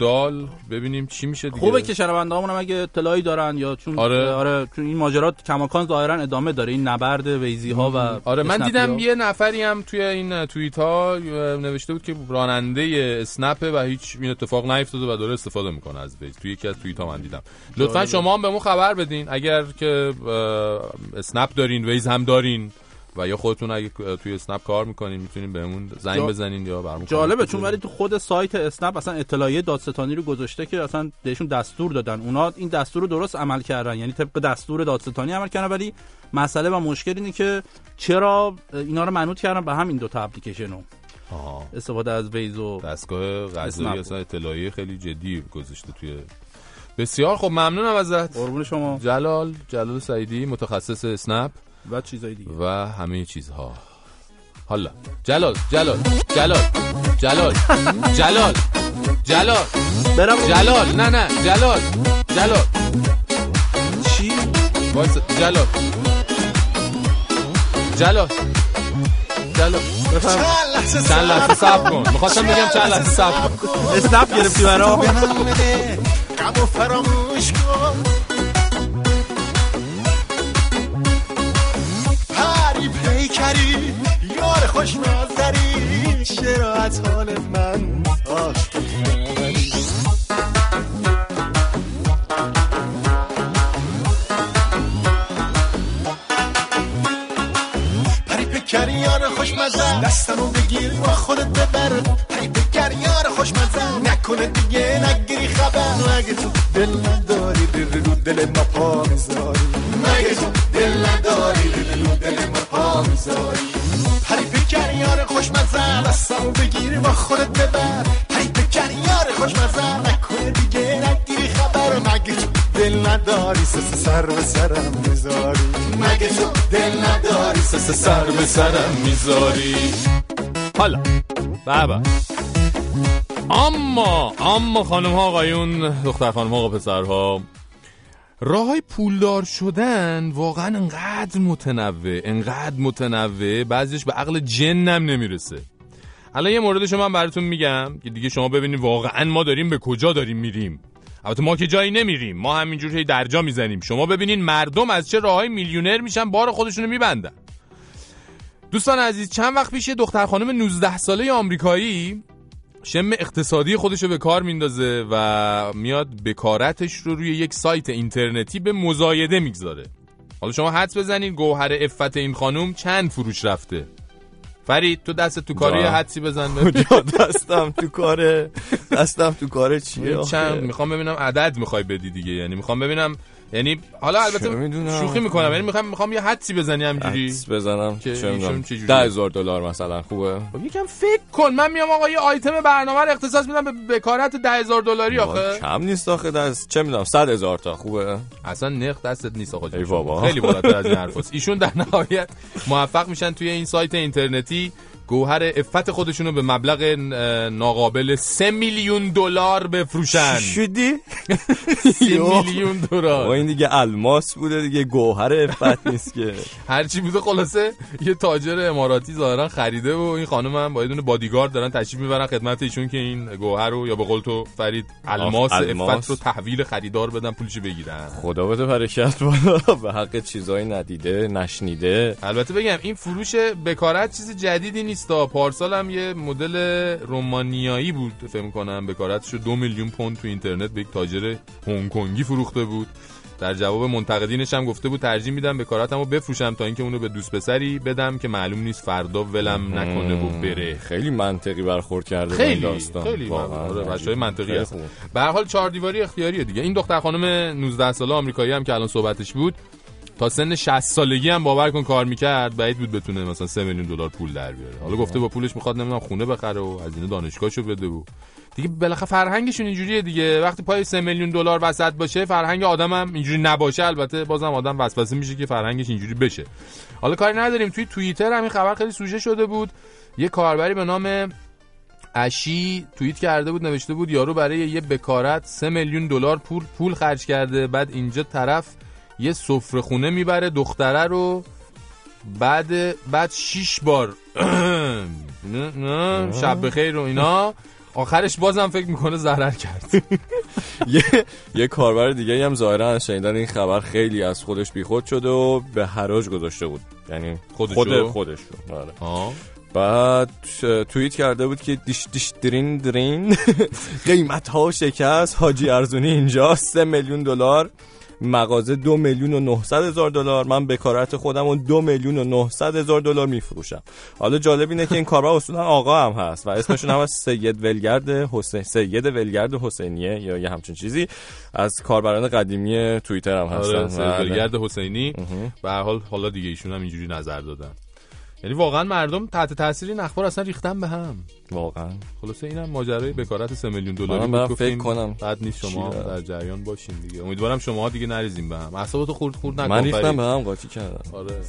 دال. ببینیم چی میشه دیگه. خوبه که شنوندهامون هم اگه اطلاعی دارن یا چون آره. آره چون این ماجرات کماکان ظاهرا ادامه داره. این نبرد ویزی ها و آره من دیدم ها. یه نفری هم توی این توییت ها نوشته بود که راننده اسنپه و هیچ این اتفاق نیفتاده و داره استفاده می‌کنه از ویز. توی یکی از توییت ها من دیدم. لطفا. شما هم به ما خبر بدین. اگر که اسنپ دارین Waze هم دارین و یا خودتون اگه توی اسنپ کار می‌کنین می‌تونین بهمون زنگ جا- بزنین یا برامون جالبه چون. ولی تو خود سایت اسنپ اصلا اطلاعیه دادستانی رو گذاشته که اصلا بهشون دستور دادن. اونا این دستور رو درست عمل کردن. یعنی طبق دستور دادستانی عمل کردن. ولی مسئله و مشکل اینه که چرا اینا رو منوط کردن به همین دو تا اپلیکیشن رو. استفاده از Waze و دستگاه اسنپ. اصلا اطلاعیه خیلی جدی گذاشته توی بسیار خب ممنونم ازت. قربون شما. جلال جلال سعیدی متخصص اسنپ. و چیزای دیگه. و همه چیزها. حالا جلال جلال جلال جلال جلال جلال برم. جلال نه نه جلال جلال. چی؟ وایس جلال. جلال. جلال. چند لحظه صبر کن. می‌خواستم بگم چند لحظه صبر کن. اسنپ گرفتی برام. غم و فراموش کن. یار خوش نازدری چرا از حال من آشتی پری پیکری یار خوشمزه دستمو بگیر با خودت ببر. پری پیکری یار خوشمزه نکنه دیگه نگیری خبر. مگه تو دل نداری دل رو دل ما پا می‌ذاری. مگه تو دل نداری دل رو دل ما پا می‌ذاری. با خودت ببر. پری پیکری یار خوشمزه نکنه دیگه. نگیری خبر مگه تو دل نداری سس سر به سرم می‌ذاری. مگه تو دل نداری سس سر به سرم می‌ذاری. حالا بابا. اما اما خانم ها آقایون دختر خانم ها آقا پسرها. راه پولدار شدن واقعا انقدر متنوع انقدر متنوع بعضیش به عقل جنم نمی‌رسه. الان یه موردش من براتون میگم که دیگه شما ببینید واقعا ما داریم به کجا داریم میریم. البته ما که جایی نمیریم. ما همینجور هی درجا می‌زنیم. شما ببینین مردم از چه راههای میلیونر میشن بار خودشونو میبندن. دوستان عزیز چند وقت پیش دختر خانم 19 ساله آمریکایی شم اقتصادی خودش رو به کار میندازه و میاد بکارتش رو روی یک سایت اینترنتی به مزایده می‌گذاره. حالا شما حدس بزنید گوهر افت این خانم چند فروش رفته؟ فرید تو دست تو کاری. حدسی بزن کجا دستم تو کاره دستم تو کاره چیه؟ چند می‌خوام ببینم عدد می‌خوای بدی دیگه یعنی می‌خوام ببینم یعنی حالا البته؟ شوخی می‌کنم. یعنی می‌خوام می‌خوام یه حدسی بزنی همجوری حدس بزنم. چه می‌دونم؟ چجوریه؟ ده هزار دلار مثلا. خوبه؟ خب یکم فکر کن. من میام آقا یه آیتم برنامه رو اختصاص میدم به بکارت ده هزار دلاری آخه. کم نیست آخه. دست چه می‌دونم؟ صد هزار تا. خوبه؟ اصلا نرخ دستت نیست آقا جان. ای بابا. خیلی بالاتر از این حرفاست ایشون در نهایت موفق میشن توی این سایت اینترنتی. گوهر افت خودشونو به مبلغ ناقابل 3 میلیون دلار بفروشن. شدی؟ 3 میلیون دلار. این دیگه الماس بوده دیگه گوهر افت نیست که. هرچی بوده خلاصه یه تاجر اماراتی ظاهرا خریده و این خانم هم با یه دونه بادیگارد دارن تشریف می‌برن خدمت ایشون که این گوهر رو یا به قول تو فرید الماس. افت رو تحویل خریدار بدن پولش بگیرن. خدا بده برکت بالا. به حق چیزایی ندیده نشنیده. البته بگم این فروش بکارت چیز جدیدی نیست. پارسال هم یه مدل رومانیایی بود فکر کنم بکارتش رو دو میلیون پوند تو اینترنت به یک تاجر هنگ کنگی فروخته بود. در جواب منتقدینش هم گفته بود ترجیح میدم بکارتمو بفروشم تا اینکه اونو به دوست پسری بدم که معلوم نیست فردا ولم نکنه و بره. خیلی منطقی برخورد کرده خیلی داستان. خیلی واقعاً. آره بچهای منطقی خیلی هست. به هر حال چهار دیواری اختیاریه دیگه. این دختر خانم 19 ساله آمریکایی هم که الان صحبتش بود تا سن 60 سالگی هم باور کن کار می‌کرد بعید بود بتونه مثلا 3 میلیون دلار پول در بیاره. حالا گفته با پولش می‌خواد نمی‌دونم خونه بخره و هزینه دانشگاهشو بده و دیگه بالاخره فرهنگشون اینجوریه دیگه. وقتی پای 3 میلیون دلار وسط باشه فرهنگ آدم هم اینجوری نباشه. البته بازم آدم وسوسه میشه که فرهنگش اینجوری بشه. حالا کاری نداریم. توی توییتر هم این خبر خیلی سوژه شده بود. یه کاربری به نام اشی توییت کرده بود نوشته بود یارو برای یه بکارت 3 میلیون دلار پول پول خرج کرده. بعد اینجا طرف یه سفره خونه می‌بره دختره رو بعد بعد شیش بار. شب بخیر و اینا. آخرش بازم فکر می‌کنه ضرر کرد. یه یه کاربر دیگه هم ظاهرا از شنیدن این خبر خیلی از خودش بیخود شده و به حراج گذاشته بود. یعنی؟ خود خودش رو آره. بعد توییت کرده بود که دیش دیش درین درین. قیمت ها شکست حاجی ارزونی اینجا سه میلیون دلار. مغازه دو میلیون و 900 هزار دلار. من بکارت خودم و دو میلیون و 900 هزار دلار میفروشم. حالا جالب اینه که این کاربر اصولا آقا هم هست و اسمشون هم از سید ولگرد حسین سید ولگرد حسینیه یا یه همچین چیزی. از کاربران قدیمی توییتر هم هستن. آره بله. سرگرد حسینی. به هر حال حالا دیگه ایشون هم اینجوری نظر دادن. یعنی واقعا مردم تحت تاثیر این اخبار اصلا ریختن به هم. واقعا. خلاصه اینم ماجرای بکارت 3 میلیون دلاری بود. گفتیم فکر کنم. بعد نیست شما؟ در جریان باشین دیگه. امیدوارم شما دیگه نریزیم به هم. اعصابتو خورد خورد نکن من ریختم. به هم قاطی کردم. آره.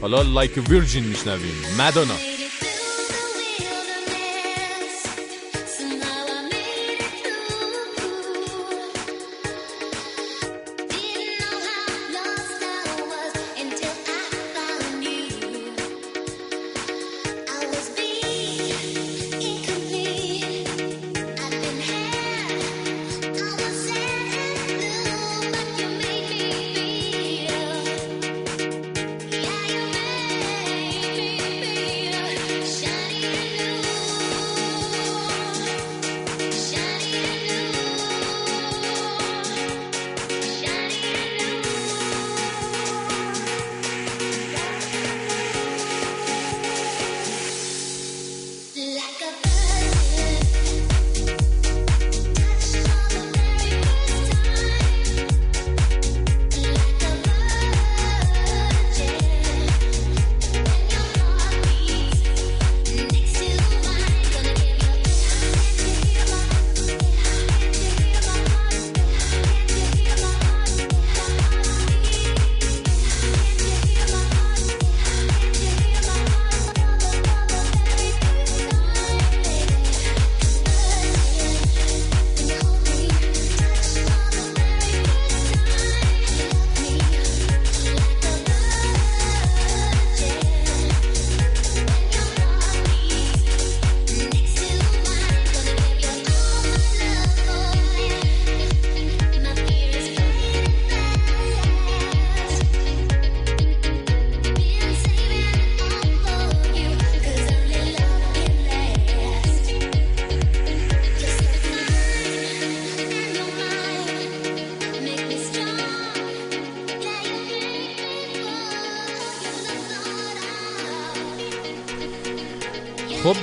حالا لایک ویرجین میشنویم. مادونا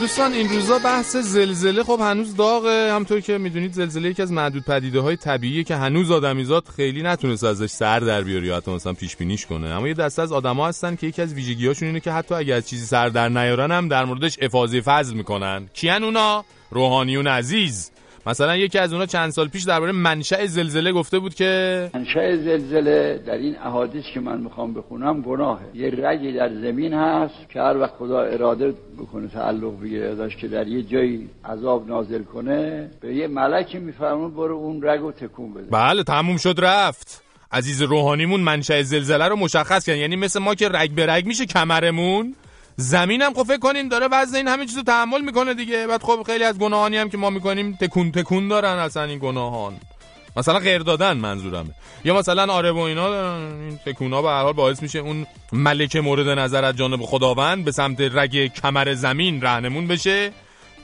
دوستان این روزا بحث زلزله. خب هنوز داغه. همطور که می‌دونید زلزله یکی از معدود پدیده های طبیعیه که هنوز آدمیزاد خیلی نتونست ازش سر در بیاره یا حتی مثلا پیش بینیش کنه. اما یه دسته از آدما هستن که یکی از ویژگیهاشون اینه که حتی اگه از چیزی سر در نیارن هم در موردش افاضه فضل می‌کنن. کیان اونا؟ روحانیون عزیز. مثلا یکی از اونا چند سال پیش درباره منشأ زلزله گفته بود که منشأ زلزله در این احادیث که من می‌خوام بخونم گناهه. یه رگی در زمین هست که هر وقت خدا اراده بکنه تعلق بگیره ازش که در یه جایی عذاب نازل کنه به یه ملکی میفرمون برو اون رگو تکون بده. بله تموم شد رفت. عزیز روحانیمون منشأ زلزله رو مشخص کرد یعنی مثل ما که رگ به رگ میشه کمرمون. زمینم خب فکر کنین داره وزن این همه چیزو تحمل می‌کنه دیگه. بعد خب خیلی از گناهانی هم که ما می‌کنیم تکون تکون دارن اصلا این گناهان. مثلا غیر دادن منظورمه. یا مثلا آره و اینا این تکونا به هر حال باعث میشه اون ملک مورد نظر از جانب خداوند به سمت رگ کمر زمین رهنمون بشه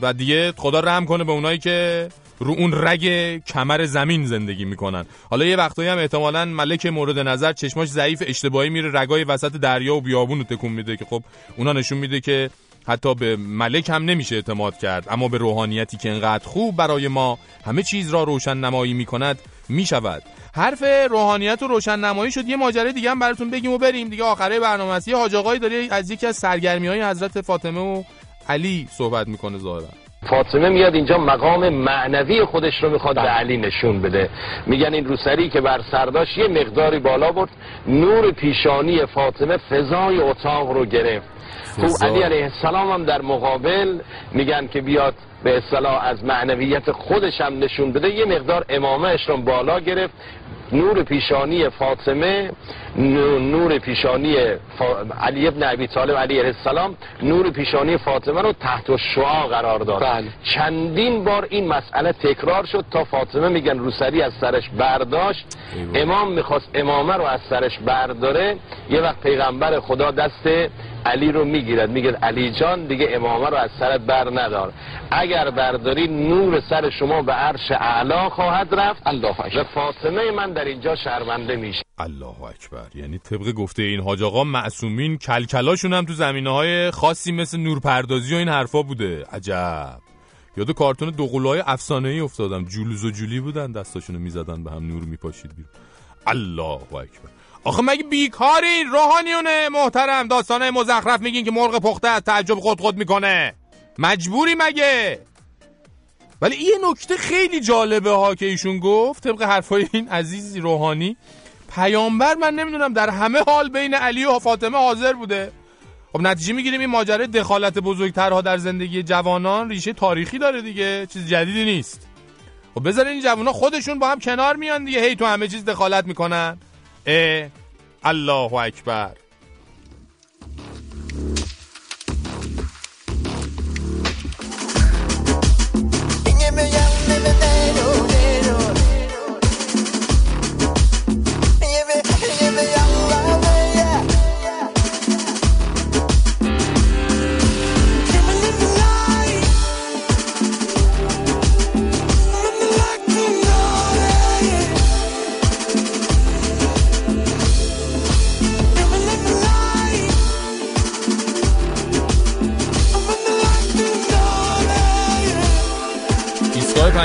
و دیگه خدا رحم کنه به اونایی که رو اون رگ کمر زمین زندگی می‌کنن. حالا یه وقتایی هم احتمالا ملک مورد نظر چشماش ضعیف اشتباهی میره رگای وسط دریا و بیابون رو تکون میده که خب اونا نشون میده که حتی به ملک هم نمیشه اعتماد کرد. اما به روحانیتی که انقدر خوب برای ما همه چیز را روشن نمایی می‌کند می‌شود. حرف روحانیت و روشن نمایی شد. یه ماجرای دیگه هم براتون بگیم و بریم. دیگه آخره برنامه است. یه حاج آقایی داره از یکی از سرگرمی های حضرت فاطمه و علی صحبت می‌کنه ظاهرا. فاطمه میاد اینجا مقام معنوی خودش رو می‌خواد به علی نشون بده. میگن این روسری که بر سرداش یه مقداری بالا برد. نور پیشانی فاطمه فضای اتاق رو گرفت. خب علی علیه السلام هم در مقابل میگن که بیاد به اصطلاح از معنویت خودش هم نشون بده. یه مقدار امامهش رو بالا گرفت. نور پیشانی فاطمه نور پیشانی. علی ابن ابی طالب علیه السلام نور پیشانی فاطمه رو تحت شعا قرار داد بله. چندین بار این مسئله تکرار شد تا فاطمه میگن روسری از سرش برداشت امام می‌خواست امامه رو از سرش برداره یه وقت پیغمبر خدا دست علی رو می‌گیرد. میگه علی جان دیگه امامه رو از سرت بر ندار. اگر برداری نور سر شما به عرش اعلا خواهد رفت. الله و فاطمه من در اینجا شرمنده میشه. الله اکبر. یعنی طبق گفته این حاج آقا معصومین کلکلاشون هم تو زمینه های خاصی مثل نورپردازی و این حرفا بوده. عجب. یاد کارتون دوقلوهای افسانه ای افتادم. جولوز و جولی بودن دستاشونو می‌زدن به هم نور میپاشید بیرون. الله اکبر. آخه مگه بیکارین روحانیونه محترم داستانه مزخرف میگین که مرغ پخته از تعجب خود خود می‌کنه؟ مجبوری مگه؟ ولی یه نکته خیلی جالبه ها که ایشون گفت طبق حرفای این عزیز روحانی پیامبر من نمی‌دونم در همه حال بین علی و فاطمه حاضر بوده. خب نتیجه می‌گیریم این ماجرای دخالت بزرگترها در زندگی جوانان ریشه تاریخی داره دیگه چیز جدیدی نیست. خب بذارین این جوانا خودشون با هم کنار میان دیگه هی تو همه چیز دخالت می‌کنن. الله اکبر.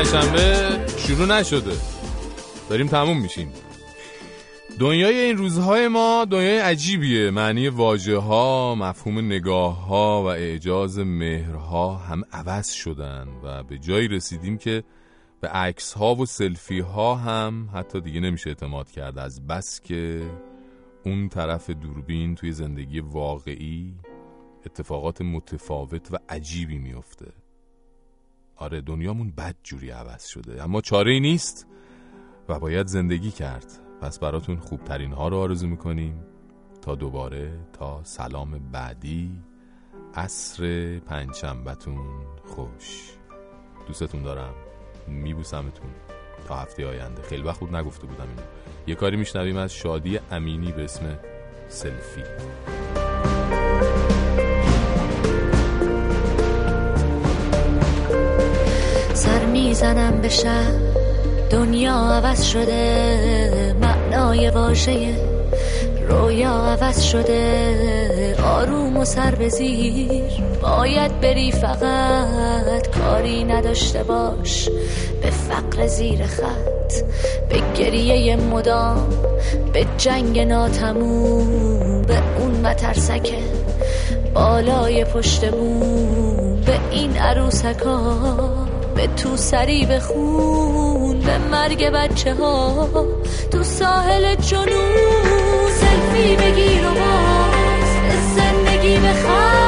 پنجشنبه شروع نشده. داریم تموم میشیم. دنیای این روزهای ما دنیای عجیبیه. معنی واجه ها مفهوم نگاه ها و اعجاز مهرها هم عوض شدن و به جایی رسیدیم که به عکس ها و سلفی ها هم حتی دیگه نمیشه اعتماد کرد. از بس که اون طرف دوربین توی زندگی واقعی اتفاقات متفاوت و عجیبی میفته آره دنیامون بد جوری عوض شده. اما چاره ای نیست و باید زندگی کرد. پس براتون خوبترین ها رو آرزو می‌کنیم. تا دوباره تا سلام بعدی. عصر پنجشنبهتون خوش. دوستتون دارم. میبوسمتون. تا هفته آینده. خیلی وقت بود نگفته بودم اینو. یه کاری میشنویم از شادی امینی به اسم سلفی. می‌زنم به شب دنیا عوض شده معنای واژه رویا عوض شده آروم و سر به باید بری فقط کاری نداشته باش به فقر زیر خط به گریه مدام به جنگ ناتموم به اون مترسکه بالای پشت بوم به این عروسکا. به تو سری به خون به مرگ بچه ها تو ساحل جنون. سلفی بگیر و باز زندگی بخند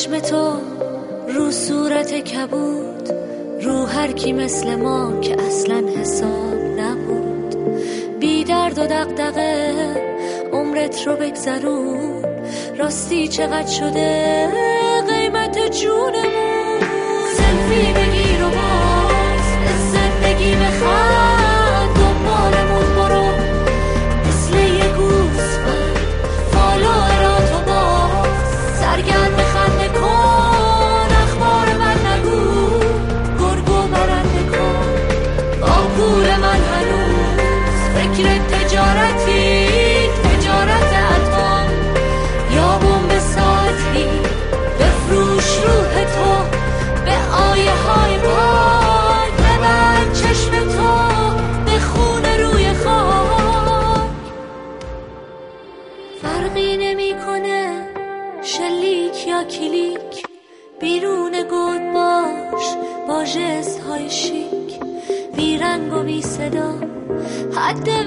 چشم تو رو صورت کبود رو هر کی مثل ما که اصلا حساب نبود. بی درد و دقدقه عمرت رو بگذرون راستی چقدر شده قیمت جونمون. سلفی بگیر و باز زندگی بخند صدا حتى